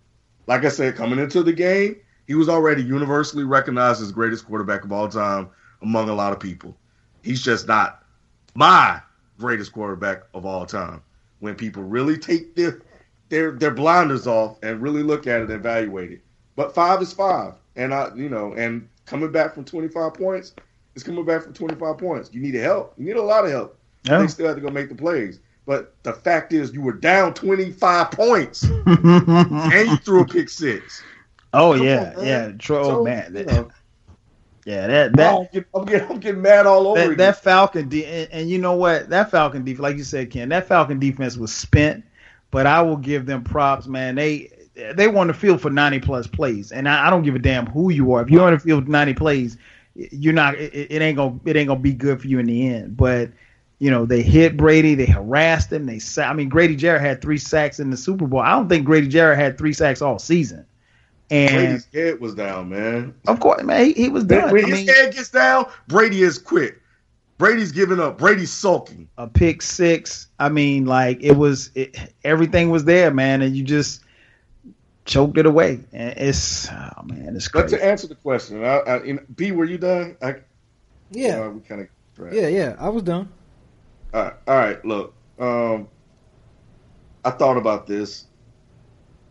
Like I said, coming into the game, he was already universally recognized as greatest quarterback of all time among a lot of people. He's just not my greatest quarterback of all time. When people really take their their their blinders off and really look at it and evaluate it. But five is five. And I you know, and coming back from twenty five points is coming back from twenty five points. You need help. You need a lot of help. Yeah. They still have to go make the plays. But the fact is you were down twenty five points and you threw a pick six. Oh Come yeah, on, yeah. Tro- oh, So, oh man, you that, know, yeah. That I'm, that getting, I'm, getting, I'm getting mad all over that, again. that Falcon de- and, and you know what? That Falcon defense, like you said, Ken, that Falcon defense was spent. But I will give them props, man. They they won the field for ninety plus plays, and I, I don't give a damn who you are. If you're on the field for ninety plays, you're not. It, it ain't gonna it ain't gonna be good for you in the end. But you know they hit Brady, they harassed him. They sa- I mean Grady Jarrett had three sacks in the Super Bowl. I don't think Grady Jarrett had three sacks all season. And Brady's head was down, man. of course, man, he, he was When done. when I his mean, head gets down, Brady is quit. Brady's giving up. Brady's sulking. a pick six. I mean, like it was it, everything was there, man, and you just choked it away. And it's oh man, it's But crazy. to answer the question, I, I, in, B, were you done? I, Yeah, uh, we kind of. yeah, yeah. I was done. All right, all right. Look, um, I thought about this.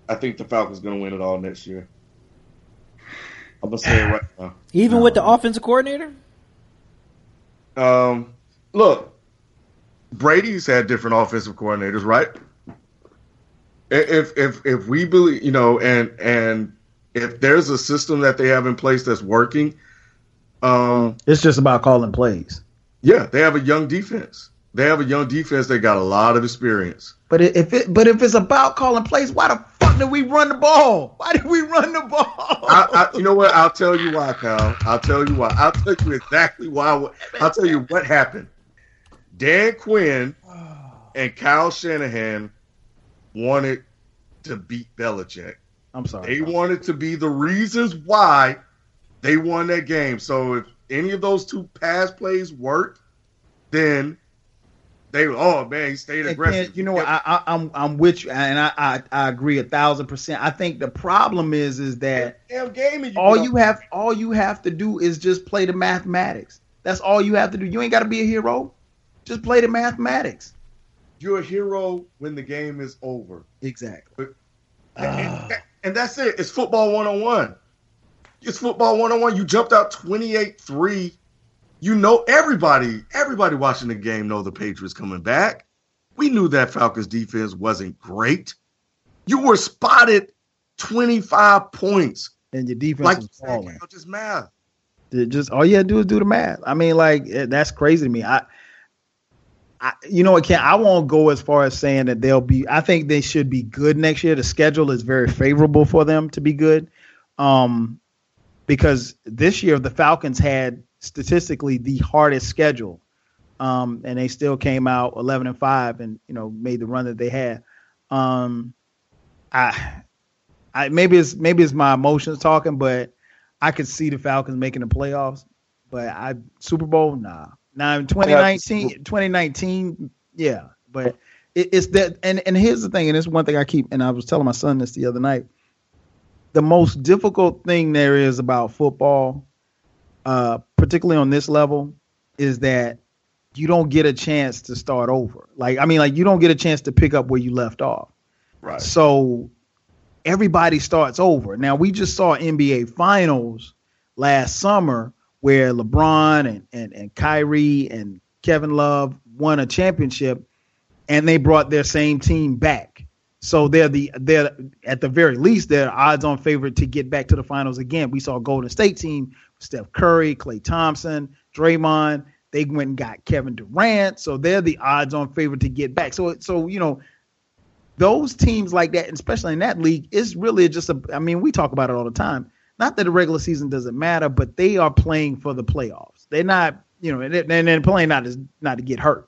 I think the Falcons going to win it all next year. I'm gonna say it right now. Even with the offensive coordinator. Um, look, Brady's had different offensive coordinators, right? If if if we believe, you know, and and if there's a system that they have in place that's working, um, It's just about calling plays. yeah, they have a young defense. They have a young defense that got a lot of experience. But if it but if it's about calling plays, why the fuck did we run the ball? Why did we run the ball? I, I, you know what? I'll tell you why, Kyle. I'll tell you why. I'll tell you exactly why. I'll tell you what happened. Dan Quinn and Kyle Shanahan wanted to beat Belichick. I'm sorry. They wanted to be the reasons why they won that game. So if any of those two pass plays worked, then they oh man, he stayed aggressive. you know what? I, I, I'm I'm with you, and I, I I agree a thousand percent. I think the problem is is that damn game you all you have all you have to do is just play the mathematics. That's all you have to do. You ain't got to be a hero. Just play the mathematics. You're a hero when the game is over. Exactly. And, and that's it. It's football one on one. It's football one on one. You jumped out 28 3 you know everybody, everybody watching the game know the Patriots coming back. We knew that Falcons defense wasn't great. You were spotted 25 points. And your defense like is falling. Just math. Just all you had to do is do the math. I mean, like eh, that's crazy to me. I, I you know, what, can I won't go as far as saying that they'll be. I think they should be good next year. The schedule is very favorable for them to be good, um, because this year the Falcons had statistically the hardest schedule. Um, and they still came out 11 and 5 and you know made the run that they had. Um, I, I maybe it's maybe it's my emotions talking, but I could see the Falcons making the playoffs. But I Super Bowl, nah. Now in 2019, 2019, yeah. But it, it's that, and and here's the thing, and it's one thing I keep, and I was telling my son this the other night. The most difficult thing there is about football uh, particularly on this level, is that you don't get a chance to start over. Like I mean, like you don't get a chance to pick up where you left off. Right. So everybody starts over. Now we just saw NBA Finals last summer where LeBron and and, and Kyrie and Kevin Love won a championship, and they brought their same team back. So they're the they're at the very least they're odds on favorite to get back to the finals again. We saw Golden State team Steph Curry, Klay Thompson, Draymond. They went and got Kevin Durant, so they're the odds-on favorite to get back. So, so you know, those teams like that, especially in that league, is really just a. I mean, we talk about it all the time. Not that the regular season doesn't matter, but they are playing for the playoffs. They're not, you know, and playing not as not to get hurt.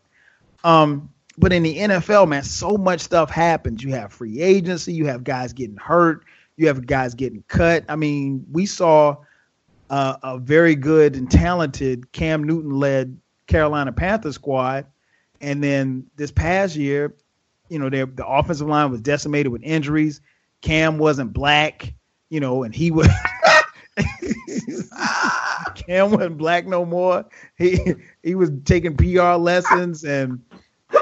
Um, but in the NFL, man, so much stuff happens. You have free agency, you have guys getting hurt, you have guys getting cut. I mean, we saw uh, a very good and talented Cam Newton led Carolina Panthers squad. And then this past year, you know, the offensive line was decimated with injuries. Cam wasn't black, you know, and he was Cam wasn't black no more. He he was taking PR lessons and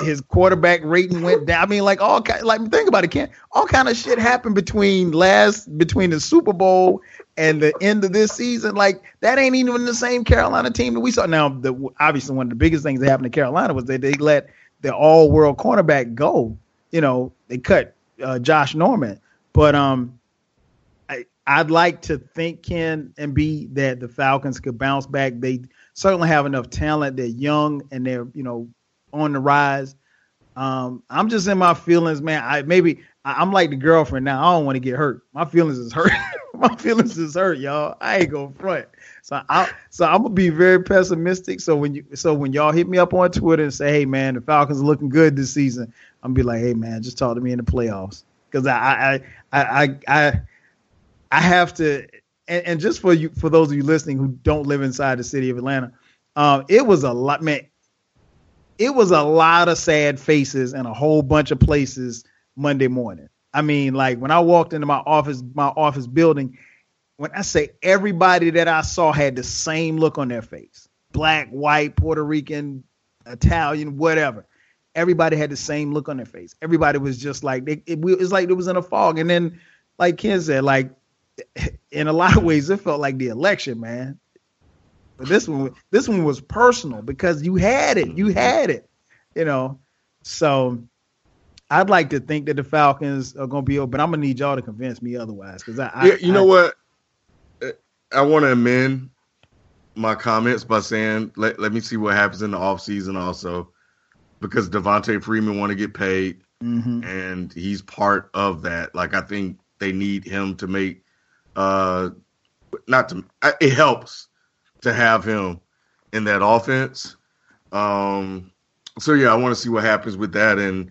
his quarterback rating went down. I mean, like all like think about it, Cam. All kind of shit happened between last between the Super Bowl and the end of this season, like that ain't even the same Carolina team that we saw. Now, the, obviously, one of the biggest things that happened to Carolina was that they let the all-world cornerback go. You know, they cut uh, Josh Norman, but um, I, I'd like to think Ken and B that the Falcons could bounce back. They certainly have enough talent. They're young and they're you know on the rise. Um, I'm just in my feelings, man. I maybe I, am like the girlfriend now. I don't want to get hurt. My feelings is hurt. my feelings is hurt, y'all. I ain't gonna front. So I so I'm gonna be very pessimistic. So when you so when y'all hit me up on Twitter and say, hey man, the Falcons are looking good this season, I'm gonna be like, hey man, just talk to me in the playoffs. Cause I I I I I, I have to and, and, just for you for those of you listening who don't live inside the city of Atlanta, um, it was a lot man. It was a lot of sad faces and a whole bunch of places Monday morning. I mean, like when I walked into my office, my office building, when I say everybody that I saw had the same look on their face black, white, Puerto Rican, Italian, whatever. Everybody had the same look on their face. Everybody was just like, it, it, it was like it was in a fog. And then, like Ken said, like in a lot of ways, it felt like the election, man. But this one, this one was personal because you had it, you had it, you know. So I'd like to think that the Falcons are going to be open, but I'm going to need y'all to convince me otherwise. Because I, yeah, you I, know what, I want to amend my comments by saying let let me see what happens in the offseason also, because Devonta Freeman want to get paid, mm-hmm. and he's part of that. Like I think they need him to make, uh, not to it helps to have him in that offense. Um, so yeah, I want to see what happens with that and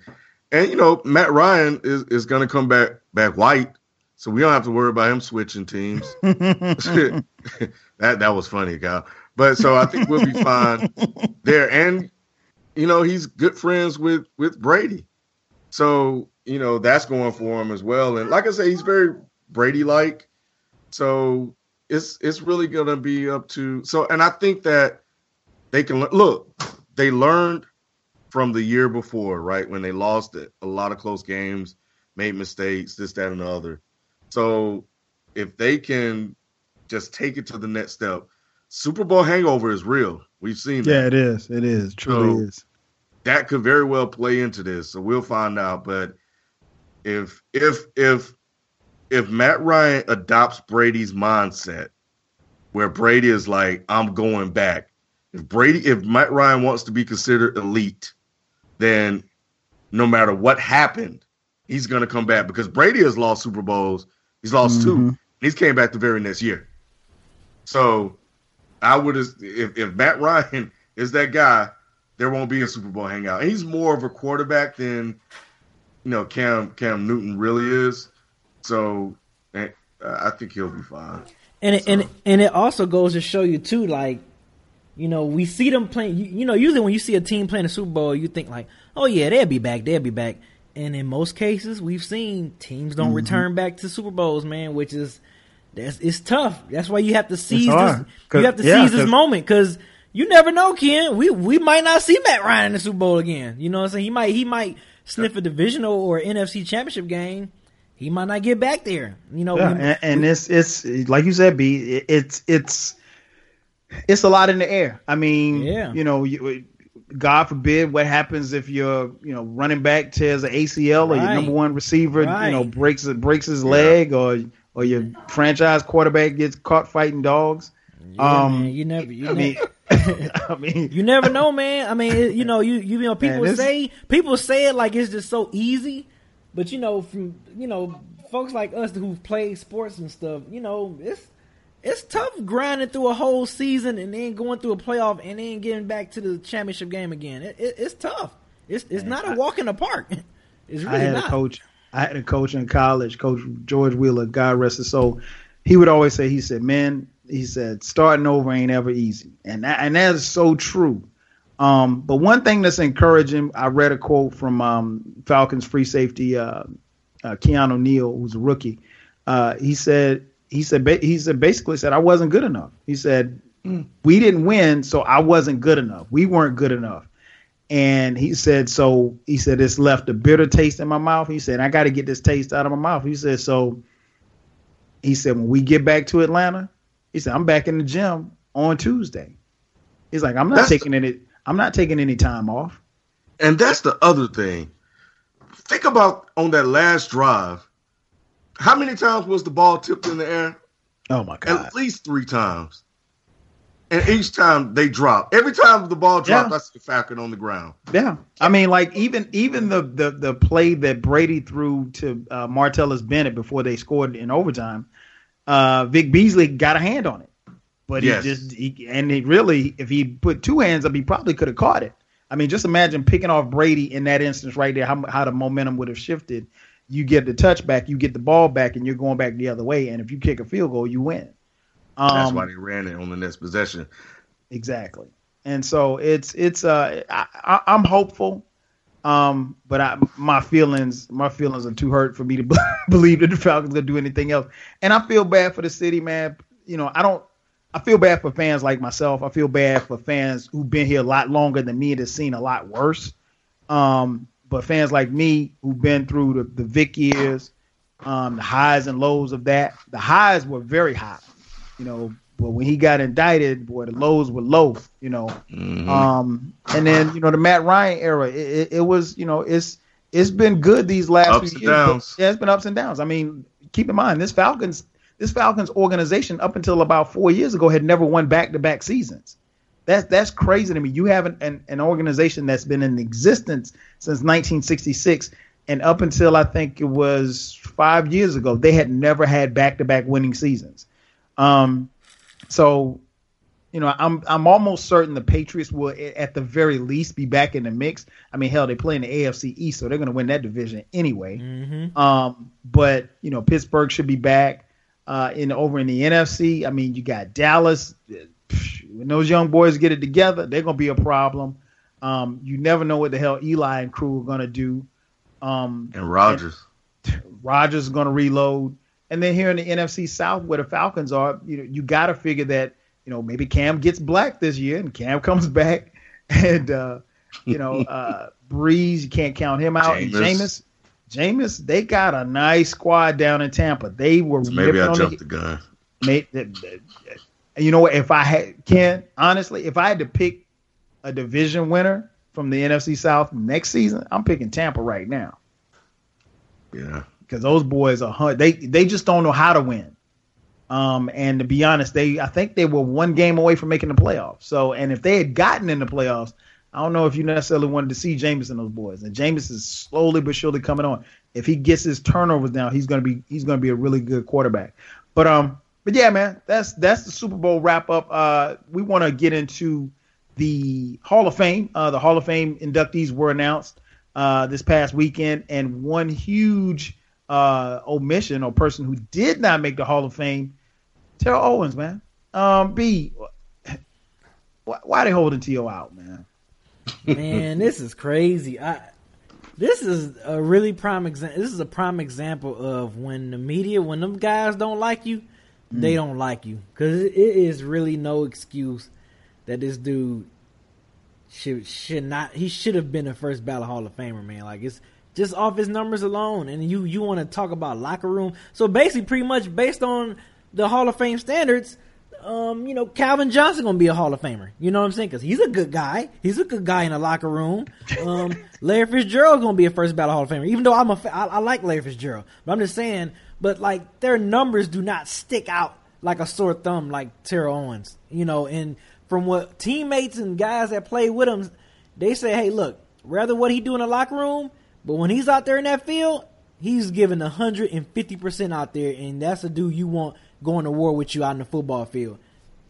and you know, Matt Ryan is, is going to come back back white, so we don't have to worry about him switching teams. that that was funny, guy. But so I think we'll be fine there. And you know, he's good friends with with Brady. So, you know, that's going for him as well. And like I say, he's very Brady like. So it's it's really gonna be up to so and I think that they can look, they learned from the year before, right? When they lost it, a lot of close games, made mistakes, this, that, and the other. So if they can just take it to the next step, Super Bowl hangover is real. We've seen that. Yeah, it is. It is. Truly so is. That could very well play into this. So we'll find out. But if if if if Matt Ryan adopts Brady's mindset, where Brady is like, I'm going back. If Brady, if Matt Ryan wants to be considered elite, then no matter what happened, he's going to come back because Brady has lost Super Bowls. He's lost mm-hmm. two. He's came back the very next year. So I would if if Matt Ryan is that guy, there won't be a Super Bowl hangout. And he's more of a quarterback than you know Cam Cam Newton really is. So eh, I think he'll be fine. And it, so. and and it also goes to show you too, like you know, we see them playing. You, you, know, usually when you see a team playing a Super Bowl, you think like, oh yeah, they'll be back, they'll be back. And in most cases, we've seen teams don't mm-hmm. return back to Super Bowls, man, which is that's it's tough. That's why you have to seize this. You have to yeah, seize this moment because you never know, Ken. We we might not see Matt Ryan in the Super Bowl again. You know what I'm saying? He might he might sniff a divisional or NFC championship game. He might not get back there. You know, yeah, we, and, and we, it's it's like you said, B. It's it's it's a lot in the air. I mean, yeah. you know, you, God forbid what happens if your you know running back tears an ACL right. or your number one receiver right. you know breaks breaks his yeah. leg or or your franchise quarterback gets caught fighting dogs. Yeah, um, man, you never. You I never, mean, I mean, you never know, man. I mean, it, you know, you you know, people man, say people say it like it's just so easy, but you know, from you know, folks like us who've played sports and stuff, you know, it's it's tough grinding through a whole season and then going through a playoff and then getting back to the championship game again. It, it, it's tough. It's it's Man, not a walk in the park. It's really I had not. a coach. I had a coach in college, Coach George Wheeler, God rest his soul. He would always say, he said, "Man, he said starting over ain't ever easy," and that, and that is so true. Um, but one thing that's encouraging, I read a quote from um, Falcons free safety uh, uh, Keanu Neal, who's a rookie. Uh, he said he said he said basically said I wasn't good enough. He said mm. we didn't win, so I wasn't good enough. We weren't good enough. And he said so. He said it's left a bitter taste in my mouth. He said I got to get this taste out of my mouth. He said so. He said when we get back to Atlanta, he said I'm back in the gym on Tuesday. He's like I'm not that's taking any. I'm not taking any time off. And that's the other thing. Think about on that last drive how many times was the ball tipped in the air? Oh my god! At least three times. And each time they drop. Every time the ball dropped, yeah. I see Falcon on the ground. Yeah, I mean, like even even the the the play that Brady threw to uh, Martellus Bennett before they scored in overtime, uh, Vic Beasley got a hand on it, but yes. he just he, and he really, if he put two hands up, he probably could have caught it. I mean, just imagine picking off Brady in that instance right there, how how the momentum would have shifted you get the touchback, you get the ball back, and you're going back the other way. And if you kick a field goal, you win. Um, That's why they ran it on the next possession. Exactly. And so it's it's uh I, am hopeful, um, but I my feelings my feelings are too hurt for me to believe that the Falcons gonna do anything else. And I feel bad for the city, man. You know I don't. I feel bad for fans like myself. I feel bad for fans who've been here a lot longer than me and have seen a lot worse. Um, but fans like me who've been through the, the Vic years, um, the highs and lows of that, the highs were very high, you know. But when he got indicted, boy, the lows were low, you know. Mm-hmm. Um, and then you know the Matt Ryan era, it, it, it, was, you know, it's it's been good these last ups few years. Downs. yeah, it's been ups and downs. I mean, keep in mind this Falcons this Falcons organization up until about four years ago had never won back to back seasons. That's that's crazy to me. You have an, an, an organization that's been in existence since 1966, and up until I think it was five years ago, they had never had back-to-back winning seasons. Um, so, you know, I'm I'm almost certain the Patriots will, at the very least, be back in the mix. I mean, hell, they play in the AFC East, so they're going to win that division anyway. Mm-hmm. Um, but you know, Pittsburgh should be back. Uh, in over in the NFC, I mean, you got Dallas, when those young boys get it together, they're gonna be a problem. Um, you never know what the hell Eli and crew are gonna do. Um, and Rodgers. Rogers is gonna reload. And then here in the NFC South, where the Falcons are, you know, you got to figure that you know maybe Cam gets black this year, and Cam comes back, and uh, you know uh, Brees, you can't count him out. And Jameis, Jameis, they got a nice squad down in Tampa. They were so maybe I jumped the, the gun. Made, you know what? If I had Ken, honestly, if I had to pick a division winner from the NFC South next season, I'm picking Tampa right now. Yeah because those boys are they they just don't know how to win. Um, and to be honest, they I think they were one game away from making the playoffs. So, and if they had gotten in the playoffs, I don't know if you necessarily wanted to see Jameis and those boys. And Jameis is slowly but surely coming on. If he gets his turnovers down, he's gonna be he's gonna be a really good quarterback. But um, but yeah, man, that's that's the Super Bowl wrap up. Uh, we want to get into the Hall of Fame. Uh, the Hall of Fame inductees were announced uh, this past weekend, and one huge uh, omission or person who did not make the Hall of Fame, Terrell Owens, man. Um, B, why, why they holding T.O. out, man? Man, this is crazy. I this is a really prime example. This is a prime example of when the media, when them guys don't like you, mm. they don't like you because it is really no excuse that this dude should should not. He should have been a first ballot Hall of Famer, man. Like it's just off his numbers alone. And you you want to talk about locker room? So basically, pretty much based on the Hall of Fame standards, um, you know, Calvin Johnson gonna be a Hall of Famer. You know what I'm saying? Because he's a good guy. He's a good guy in the locker room. Um, Larry Fitzgerald gonna be a first ballot Hall of Famer. Even though I'm a I, I like Larry Fitzgerald, but I'm just saying. But like their numbers do not stick out like a sore thumb like Terrell Owens. You know, and from what teammates and guys that play with him, they say, hey, look, rather what he do in the locker room but when he's out there in that field, he's giving 150% out there, and that's a dude you want going to war with you out in the football field.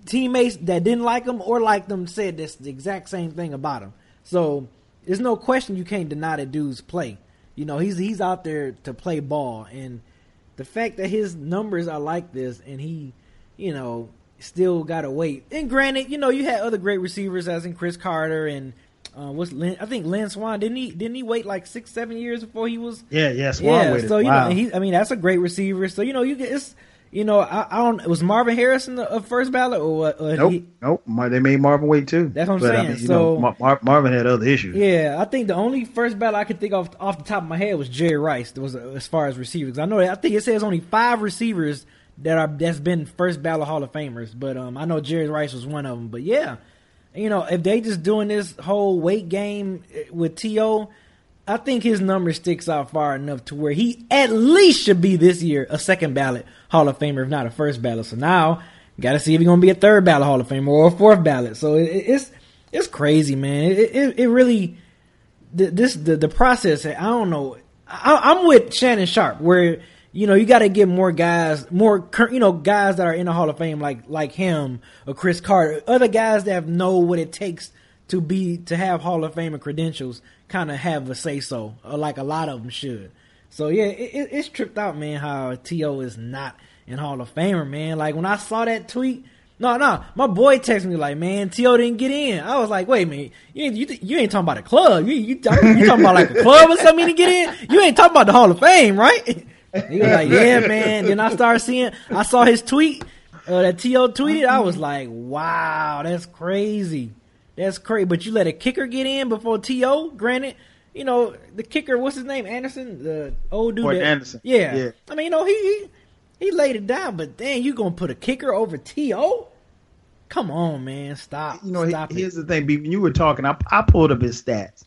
Teammates that didn't like him or liked him said this the exact same thing about him. So there's no question you can't deny that dude's play. You know, he's he's out there to play ball, and the fact that his numbers are like this, and he, you know, still got to wait. And granted, you know, you had other great receivers as in Cris Carter and uh, what's Lynn, I think Lynn Swann didn't he didn't he wait like six seven years before he was? Yeah yeah Swann yeah waited. so you wow. know he I mean that's a great receiver. So you know you get it's you know I, I don't was Marvin Harrison the first ballot or what uh, nope he, nope. They made Marvin wait too. That's what I'm but, saying. I mean, so know, Mar- Marvin had other issues. Yeah I think the only first ballot I could think of off the top of my head was Jerry Rice that was as far as receivers. I know I think it says only five receivers that are that's been first ballot Hall of Famers but um I know Jerry Rice was one of them but yeah you know, if they just doing this whole weight game with To, I think his number sticks out far enough to where he at least should be this year a second ballot Hall of Famer, if not a first ballot. So now, got to see if he's gonna be a third ballot Hall of Famer or a fourth ballot. So it, it's it's crazy, man. It it, it really this the the process. I don't know. I, I'm with Shannon Sharpe where you know, you got to get more guys, more you know, guys that are in the Hall of Fame like like him or Cris Carter, other guys that know what it takes to be to have Hall of Fame credentials, kind of have a say so, like a lot of them should. So yeah, it, it's tripped out, man. How To is not in Hall of Famer, man. Like when I saw that tweet. No, no, my boy texted me like, "Man, To didn't get in." I was like, "Wait a minute, you ain't, you, you ain't talking about a club? You, you, you talking about like a club or something to get in? You ain't talking about the Hall of Fame, right?" He was like, "Yeah, man." Then I started seeing. I saw his tweet uh, that To tweeted. I was like, "Wow, that's crazy. That's crazy." But you let a kicker get in before To. Granted, you know the kicker. What's his name? Anderson, the old dude. That, Anderson. Yeah. yeah. I mean, you know, he, he he laid it down, but then you gonna put a kicker over To? Come on, man, stop. You know, stop here's it. the thing. B, when you were talking. I, I pulled up his stats.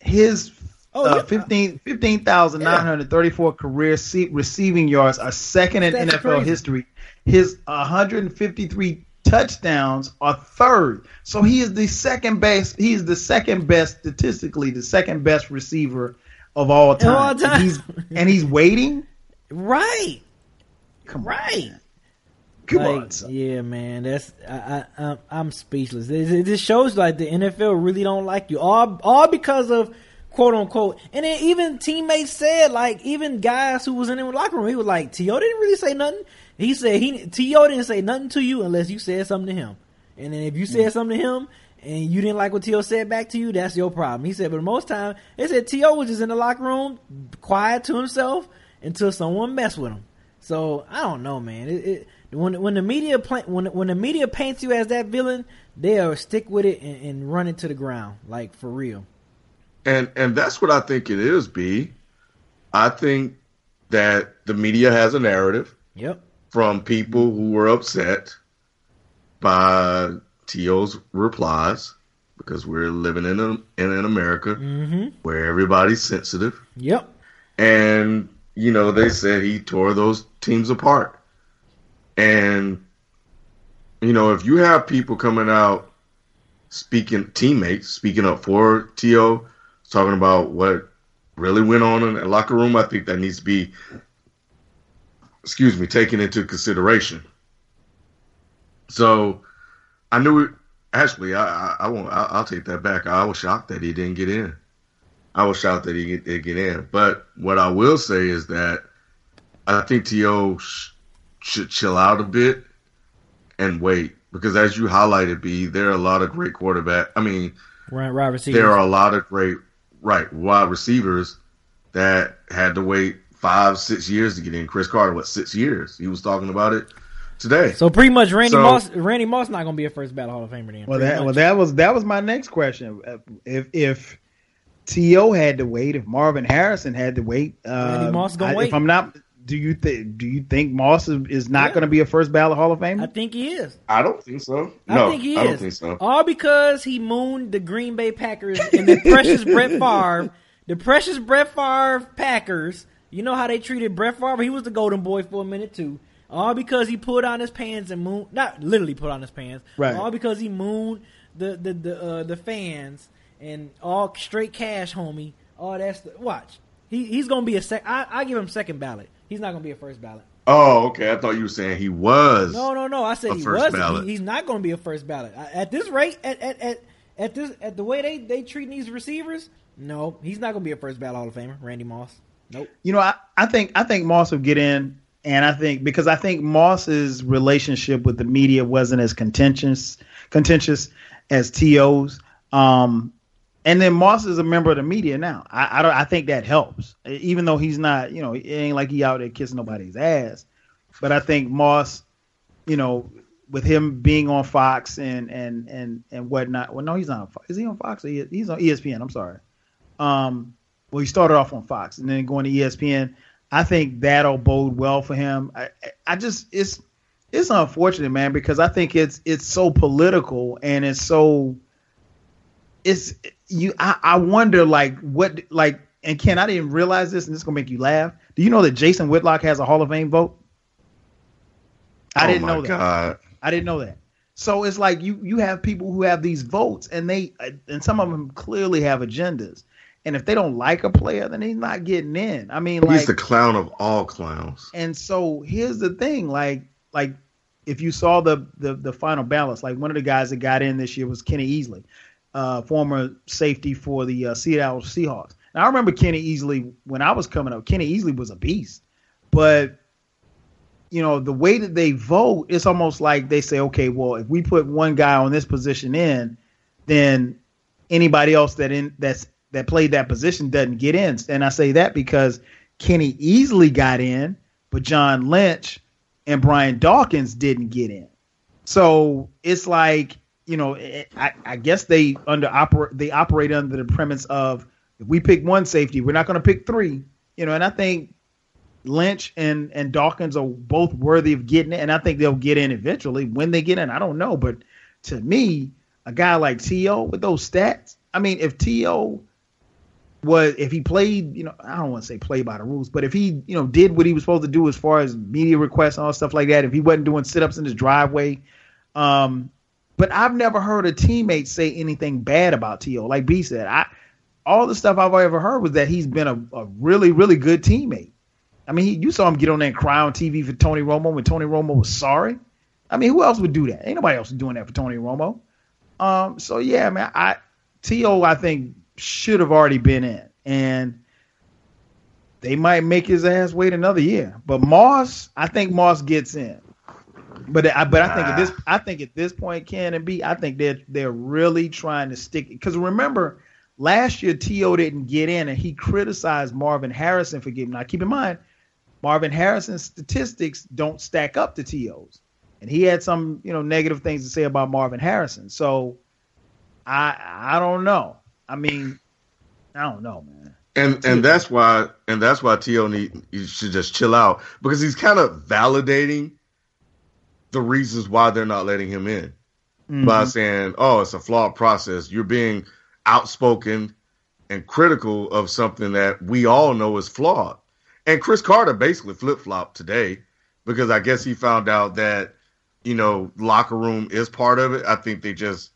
His Oh, uh, yeah. 15 15,934 yeah. career receiving yards are second in That's NFL crazy. history. His 153 touchdowns are third. So he is the second best. He is the second best statistically, the second best receiver of all time. All time. And he's and he's waiting. Right. Come right. On, Come like, on, son. yeah, man. That's I, I I'm speechless. It, it shows like the NFL really don't like you all all because of quote unquote. And then even teammates said, like, even guys who was in the locker room, he was like, T.O. didn't really say nothing. He said he T.O. didn't say nothing to you unless you said something to him. And then if you said mm. something to him and you didn't like what T.O. said back to you, that's your problem. He said, but most time, they said T.O. was just in the locker room, quiet to himself until someone messed with him. So I don't know, man. It, it, when when the media pla- when when the media paints you as that villain, they'll stick with it and, and run it to the ground, like for real. And and that's what I think it is, B. I think that the media has a narrative. Yep. From people who were upset by T.O.'s replies because we're living in a, in an America mm-hmm. where everybody's sensitive. Yep. And you know they said he tore those teams apart. And you know if you have people coming out speaking teammates speaking up for T.O. talking about what really went on in the locker room, I think that needs to be excuse me taken into consideration. So I knew it. Actually, I, I, I won't. I, will take that back. I was shocked that he didn't get in. I was shocked that he didn't get in. But what I will say is that I think To sh- should chill out a bit and wait because, as you highlighted, B, there are a lot of great quarterback. I mean, right, right receivers. There are a lot of great right wide receivers that had to wait five, six years to get in. Cris Carter, what six years? He was talking about it today. So pretty much, Randy so, Moss, Randy Moss, not going to be a first ballot Hall of Famer. Then, well, that much. well that was that was my next question. If if To had to wait, if Marvin Harrison had to wait, uh, Randy Moss going to wait. If I'm not, do you think do you think Moss is, is not yeah. going to be a first ballot Hall of Famer? I think he is. I don't think so. No, I think he I is. don't think so. All because he mooned the Green Bay Packers and the precious Brett Favre, the precious Brett Favre Packers. You know how they treated Brett Favre? He was the golden boy for a minute too. All because he put on his pants and moon not literally put on his pants. Right. All because he mooned the the the uh, the fans and all straight cash, homie. All that's the, watch. He he's gonna be a sec. I, I give him second ballot. He's not gonna be a first ballot. Oh, okay. I thought you were saying he was. No, no, no. I said he was. He, he's not going to be a first ballot at this rate. At, at, at, at this at the way they they treat these receivers. No, he's not going to be a first ballot Hall of Famer. Randy Moss. Nope. You know, I, I think I think Moss will get in and I think because I think Moss's relationship with the media wasn't as contentious contentious as T.O.'s. Um, and then Moss is a member of the media now. I I, don't, I think that helps, even though he's not. You know, it ain't like he out there kissing nobody's ass. But I think Moss, you know, with him being on Fox and and and and whatnot. Well, no, he's not. On Fox. Is he on Fox? He's on ESPN. I'm sorry. Um, well, he started off on Fox and then going to ESPN. I think that'll bode well for him. I, I just it's it's unfortunate, man, because I think it's it's so political and it's so it's you. I, I wonder like what like and Ken, I didn't realize this, and this is gonna make you laugh. Do you know that Jason Whitlock has a Hall of Fame vote? I oh didn't know that. God. I didn't know that. So it's like you you have people who have these votes, and they and some of them clearly have agendas. And if they don't like a player, then he's not getting in. I mean, like, he's the clown of all clowns. And so here's the thing, like, like if you saw the the, the final balance, like one of the guys that got in this year was Kenny Easley, uh, former safety for the uh, Seattle Seahawks. Now I remember Kenny Easley when I was coming up. Kenny Easley was a beast, but you know the way that they vote, it's almost like they say, okay, well, if we put one guy on this position in, then anybody else that in that's that played that position doesn't get in. And I say that because Kenny Easley got in, but John Lynch and Brian Dawkins didn't get in. So it's like, you know, I, I guess they under operate they operate under the premise of if we pick one safety, we're not going to pick three. You know, and I think Lynch and and Dawkins are both worthy of getting it, and I think they'll get in eventually. When they get in, I don't know, but to me, a guy like T.O. with those stats, I mean, if T.O was if he played, you know, I don't want to say play by the rules, but if he, you know, did what he was supposed to do as far as media requests and all stuff like that, if he wasn't doing sit ups in his driveway, um, but I've never heard a teammate say anything bad about T.O. Like B said, I all the stuff I've ever heard was that he's been a, a really, really good teammate. I mean, he, you saw him get on there and cry on TV for Tony Romo when Tony Romo was sorry. I mean, who else would do that? Ain't nobody else doing that for Tony Romo. Um, so yeah, man, I T.O. I think should have already been in, and they might make his ass wait another year. But Moss, I think Moss gets in. But I, but I think at this I think at this point, Ken and B, I think they're they're really trying to stick because remember last year T.O. didn't get in and he criticized Marvin Harrison for getting. Now keep in mind, Marvin Harrison's statistics don't stack up to T.O.'s, and he had some you know negative things to say about Marvin Harrison. So I I don't know. I mean, I don't know, man. And and that's why and that's why T.O. need you should just chill out because he's kind of validating the reasons why they're not letting him in mm-hmm. by saying, "Oh, it's a flawed process." You're being outspoken and critical of something that we all know is flawed. And Cris Carter basically flip flopped today because I guess he found out that you know locker room is part of it. I think they just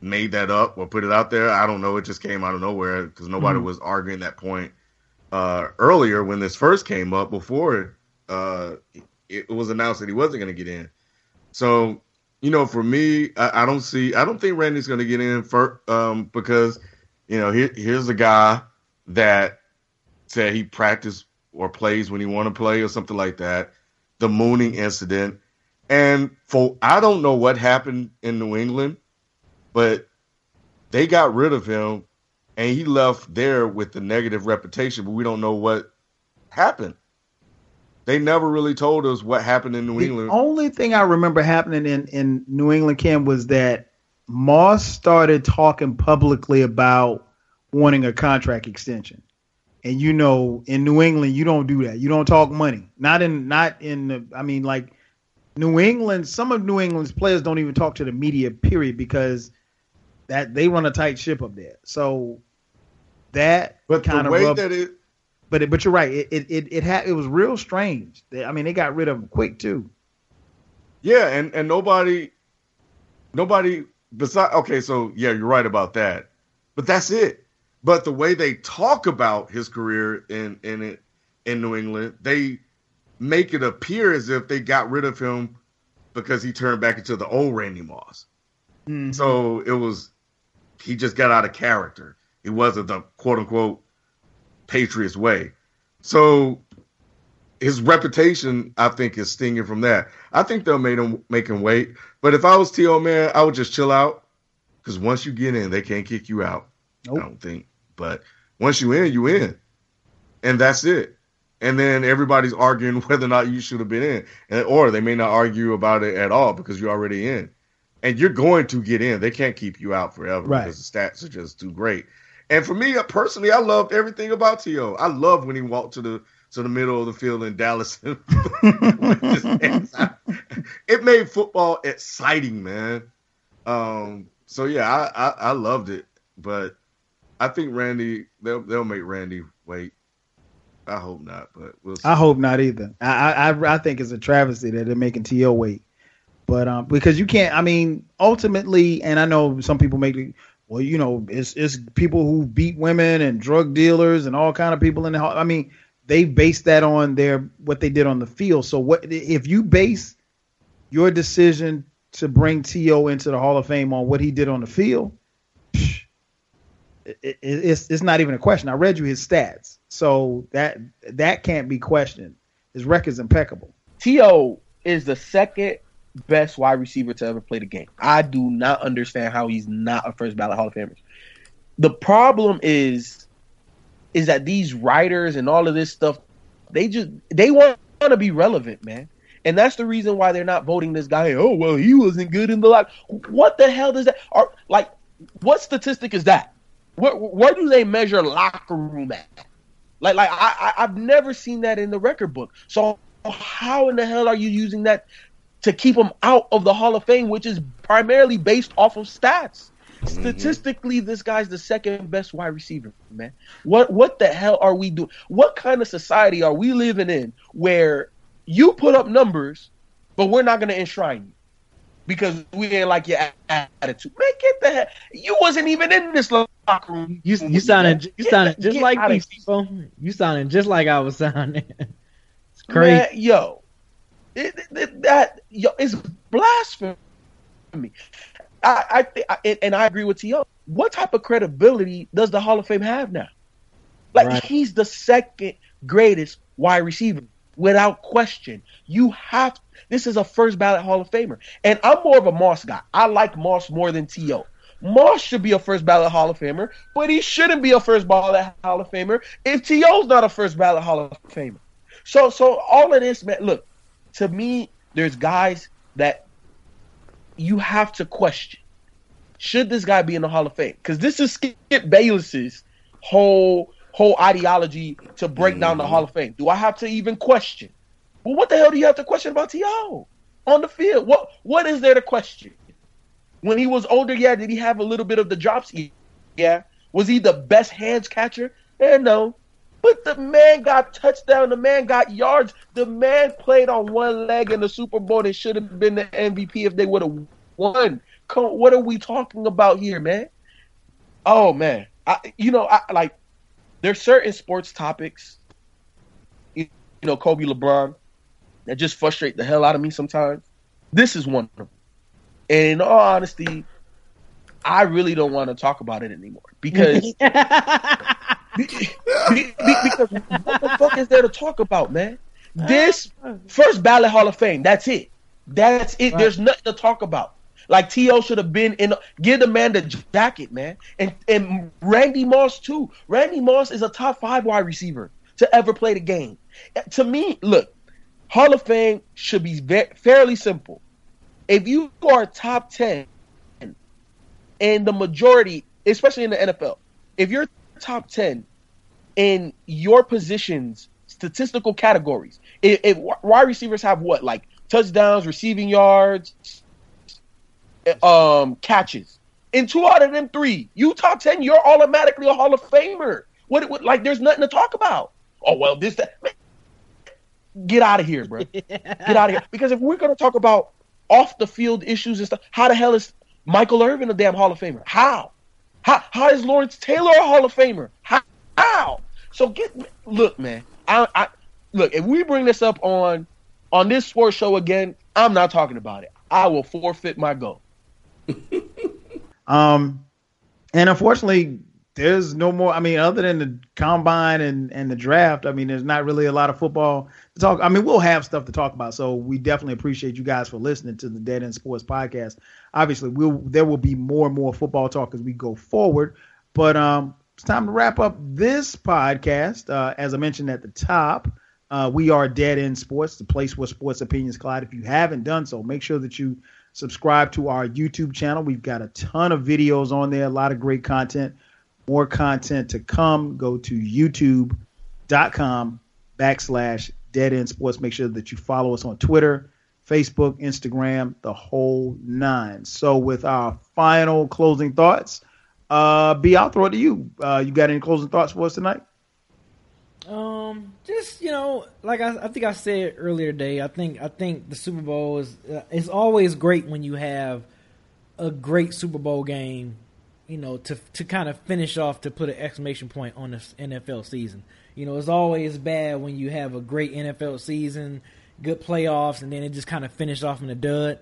made that up or put it out there. I don't know. It just came out of nowhere because nobody mm-hmm. was arguing that point uh, earlier when this first came up before uh, it was announced that he wasn't going to get in. So, you know, for me, I, I don't see, I don't think Randy's going to get in for, um, because, you know, here, here's a guy that said he practiced or plays when he want to play or something like that. The mooning incident. And for, I don't know what happened in New England but they got rid of him and he left there with the negative reputation, but we don't know what happened. They never really told us what happened in New the England. The only thing I remember happening in, in New England, Kim, was that Moss started talking publicly about wanting a contract extension. And you know, in New England, you don't do that. You don't talk money. Not in not in the I mean like New England, some of New England's players don't even talk to the media, period, because that they run a tight ship up there. So that but kind of rubbed, that it. But it, but you're right. It it it it, had, it was real strange. I mean, they got rid of him quick too. Yeah, and and nobody, nobody besides. Okay, so yeah, you're right about that. But that's it. But the way they talk about his career in in it in New England, they make it appear as if they got rid of him because he turned back into the old Randy Moss. Mm-hmm. So it was he just got out of character. It wasn't the quote unquote Patriots way. So his reputation, I think, is stinging from that. I think they'll make him make him wait. But if I was T.O. man, I would just chill out because once you get in, they can't kick you out. Nope. I don't think. But once you in, you in, and that's it. And then everybody's arguing whether or not you should have been in, and, or they may not argue about it at all because you're already in and you're going to get in. They can't keep you out forever right. because the stats are just too great. And for me uh, personally, I loved everything about To. I loved when he walked to the to the middle of the field in Dallas. it made football exciting, man. Um, so yeah, I, I, I loved it, but I think Randy they'll they'll make Randy wait. I hope not, but we'll I hope not either. I, I I think it's a travesty that they're making To wait. But um, because you can't, I mean, ultimately, and I know some people make it. Well, you know, it's it's people who beat women and drug dealers and all kind of people in the. Hall. I mean, they base that on their what they did on the field. So what if you base your decision to bring To into the Hall of Fame on what he did on the field? It, it, it's it's not even a question. I read you his stats, so that that can't be questioned. His record's impeccable. To is the second best wide receiver to ever play the game. I do not understand how he's not a first ballot Hall of Famer. The problem is, is that these writers and all of this stuff, they just they want to be relevant, man. And that's the reason why they're not voting this guy. Oh well, he wasn't good in the lock. What the hell does that? Are like, what statistic is that? Where where do they measure locker room at? Like like I, I I've never seen that in the record book. So how in the hell are you using that to keep him out of the Hall of Fame, which is primarily based off of stats. Mm-hmm. Statistically, this guy's the second best wide receiver, man. What what the hell are we doing? What kind of society are we living in where you put up numbers, but we're not going to enshrine you because we ain't like your attitude? Man, get the hell! You wasn't even in this locker room. You you sounding you sounding just like me, people. You sounded just like I was sounding. It's crazy, man, yo. It, it, that yo, is blasphemy. I, I think, and I agree with T.O. What type of credibility does the Hall of Fame have now? Like right. he's the second greatest wide receiver. without question. You have this is a first ballot Hall of Famer. And I'm more of a Moss guy. I like Moss more than T.O. Moss should be a first ballot Hall of Famer, but he shouldn't be a first ballot Hall of Famer if T.O.'s not a first ballot Hall of Famer. So so all of this, man, look, to me, there's guys that you have to question. Should this guy be in the Hall of Fame? Because this is Skip Bayless's whole whole ideology to break mm-hmm. down the mm-hmm. Hall of Fame. Do I have to even question? Well, what the hell do you have to question about T.O. on the field? What what is there to question? When he was older, yeah, did he have a little bit of the drops? Yeah. Was he the best hands catcher? Eh, no. But the man got touchdown. The man got yards. The man played on one leg in the Super Bowl and should have been the MVP if they would have won. What are we talking about here, man? Oh man, I, you know, I like there's certain sports topics, you, you know, Kobe LeBron, that just frustrate the hell out of me sometimes. This is one of them. And in all honesty, I really don't want to talk about it anymore because be, be, be, because what the fuck is there to talk about, man? This first ballot Hall of Fame. That's it. That's it. Right. There's nothing to talk about. Like T.O. should have been in. Give the man the jacket, man. And and Randy Moss too. Randy Moss is a top five wide receiver to ever play the game. To me, look, Hall of Fame should be very, fairly simple. If you are top ten, and the majority, especially in the NFL, if you're top ten in your positions, statistical categories, if, wide receivers have what like touchdowns, receiving yards, um, catches. In two out of them three, you top ten, you're automatically a Hall of Famer. What, what like there's nothing to talk about. Oh well, this that. Man, get out of here, bro. Get out of here. Because if we're gonna talk about off the field issues and stuff, how the hell is Michael Irvin a damn Hall of Famer? How? How how is Lawrence Taylor a Hall of Famer? How? how? So get look, man. I, I look if we bring this up on on this sports show again, I'm not talking about it. I will forfeit my goal. um, and unfortunately, there's no more. I mean, other than the combine and and the draft, I mean, there's not really a lot of football to talk. I mean, we'll have stuff to talk about. So we definitely appreciate you guys for listening to the Dead End Sports podcast. Obviously, we'll there will be more and more football talk as we go forward. But um, it's time to wrap up this podcast. Uh, as I mentioned at the top, uh, we are Dead End Sports, the place where sports opinions collide. If you haven't done so, make sure that you subscribe to our YouTube channel. We've got a ton of videos on there, a lot of great content. More content to come. Go to youtube.com backslash dead end sports. Make sure that you follow us on Twitter, Facebook, Instagram, the whole nine. So, with our final closing thoughts, uh, B, I'll throw it to you. Uh, you got any closing thoughts for us tonight? Um, just you know, like I, I think I said earlier today, I think I think the Super Bowl is uh, it's always great when you have a great Super Bowl game, you know, to to kind of finish off to put an exclamation point on this NFL season. You know, it's always bad when you have a great NFL season, good playoffs, and then it just kind of finished off in a dud.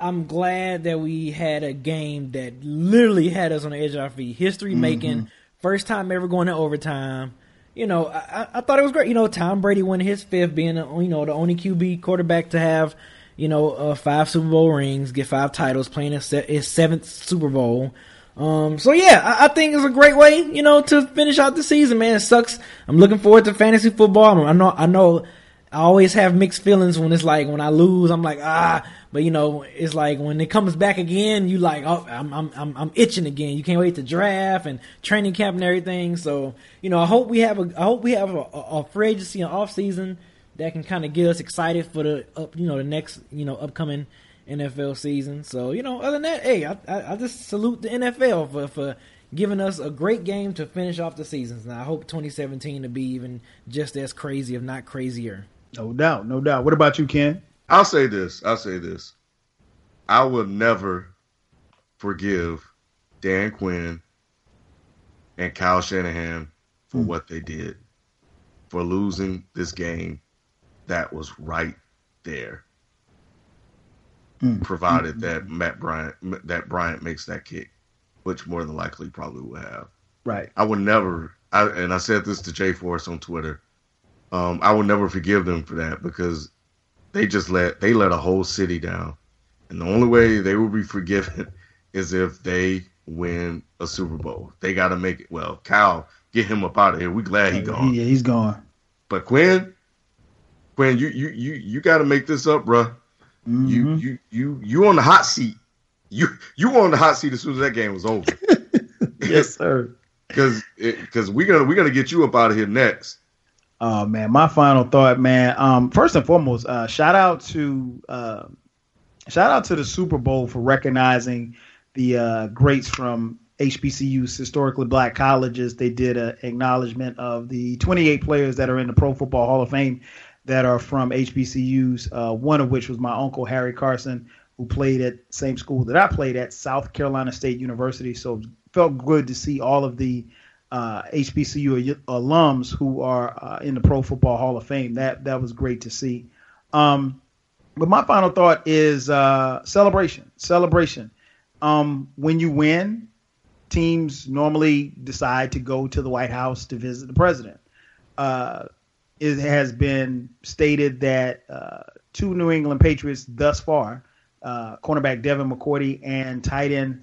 I'm glad that we had a game that literally had us on the edge of our feet. History making, mm-hmm. first time ever going to overtime you know, I, I thought it was great. You know, Tom Brady won his fifth, being you know the only QB quarterback to have you know uh, five Super Bowl rings, get five titles, playing his, his seventh Super Bowl. Um, so yeah, I, I, think it's a great way, you know, to finish out the season. Man, it sucks. I'm looking forward to fantasy football. I know, I know, I always have mixed feelings when it's like when I lose. I'm like ah, but you know, it's like when it comes back again, you like, oh, I'm I'm I'm, itching again. You can't wait to draft and training camp and everything. So you know, I hope we have a I hope we have a, a, a free agency and off season that can kind of get us excited for the up you know the next you know upcoming NFL season. So you know, other than that, hey, I I, I just salute the NFL for for giving us a great game to finish off the seasons. And I hope 2017 to be even just as crazy, if not crazier. No doubt, no doubt. What about you, Ken? I'll say this. I'll say this. I will never forgive Dan Quinn and Kyle Shanahan for mm. what they did for losing this game that was right there. Mm. Provided mm. that Matt Bryant that Bryant makes that kick, which more than likely probably will have. Right. I would never I, and I said this to Jay Forrest on Twitter. Um, I will never forgive them for that because they just let they let a whole city down, and the only way they will be forgiven is if they win a Super Bowl. They got to make it. Well, Kyle, get him up out of here. We glad he gone. Yeah, he's gone. But Quinn, Quinn, you you you you got to make this up, bro. Mm-hmm. You you you you on the hot seat. You you on the hot seat as soon as that game was over. yes, sir. Because because we're gonna we're gonna get you up out of here next. Oh man, my final thought, man. Um, first and foremost, uh, shout out to uh, shout out to the Super Bowl for recognizing the uh, greats from HBCUs, historically black colleges. They did an acknowledgement of the 28 players that are in the Pro Football Hall of Fame that are from HBCUs. Uh, one of which was my uncle Harry Carson, who played at same school that I played at, South Carolina State University. So felt good to see all of the uh, HBCU alums who are uh, in the Pro Football Hall of Fame. That that was great to see. Um, but my final thought is uh, celebration. Celebration. Um, when you win, teams normally decide to go to the White House to visit the president. Uh, it has been stated that uh, two New England Patriots thus far, uh, cornerback Devin McCourty and tight end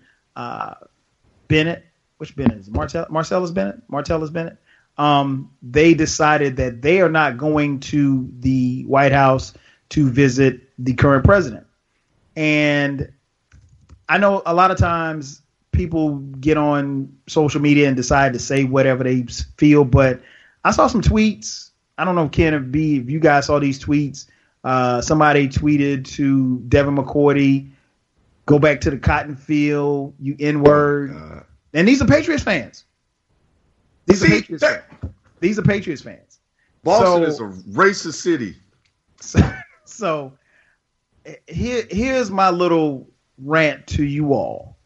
Bennett which Bennett is Martell Marcellus Bennett Martellus Bennett. Um, they decided that they are not going to the White House to visit the current president. And I know a lot of times people get on social media and decide to say whatever they feel, but I saw some tweets. I don't know, Ken, if B, if you guys saw these tweets. Uh, somebody tweeted to Devin McCourty, "Go back to the cotton field, you N word." And these are Patriots fans. These See, are Patriots that, fans. These are Patriots fans. Boston so, is a racist city. So, so here, here's my little rant to you all.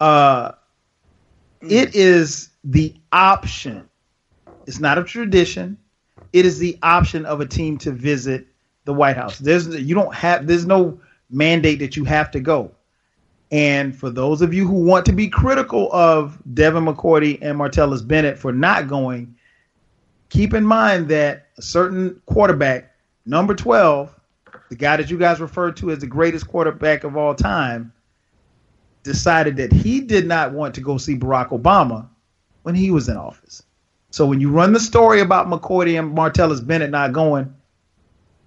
Uh, it is the option. It's not a tradition. It is the option of a team to visit the White House. There's you don't have there's no mandate that you have to go. And for those of you who want to be critical of Devin McCourty and Martellus Bennett for not going, keep in mind that a certain quarterback, number 12, the guy that you guys referred to as the greatest quarterback of all time, decided that he did not want to go see Barack Obama when he was in office. So when you run the story about McCourty and Martellus Bennett not going,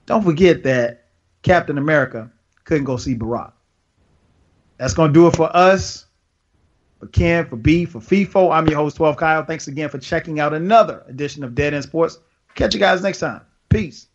don't forget that Captain America couldn't go see Barack. That's going to do it for us. For Ken, for B, for FIFO, I'm your host, 12 Kyle. Thanks again for checking out another edition of Dead End Sports. Catch you guys next time. Peace.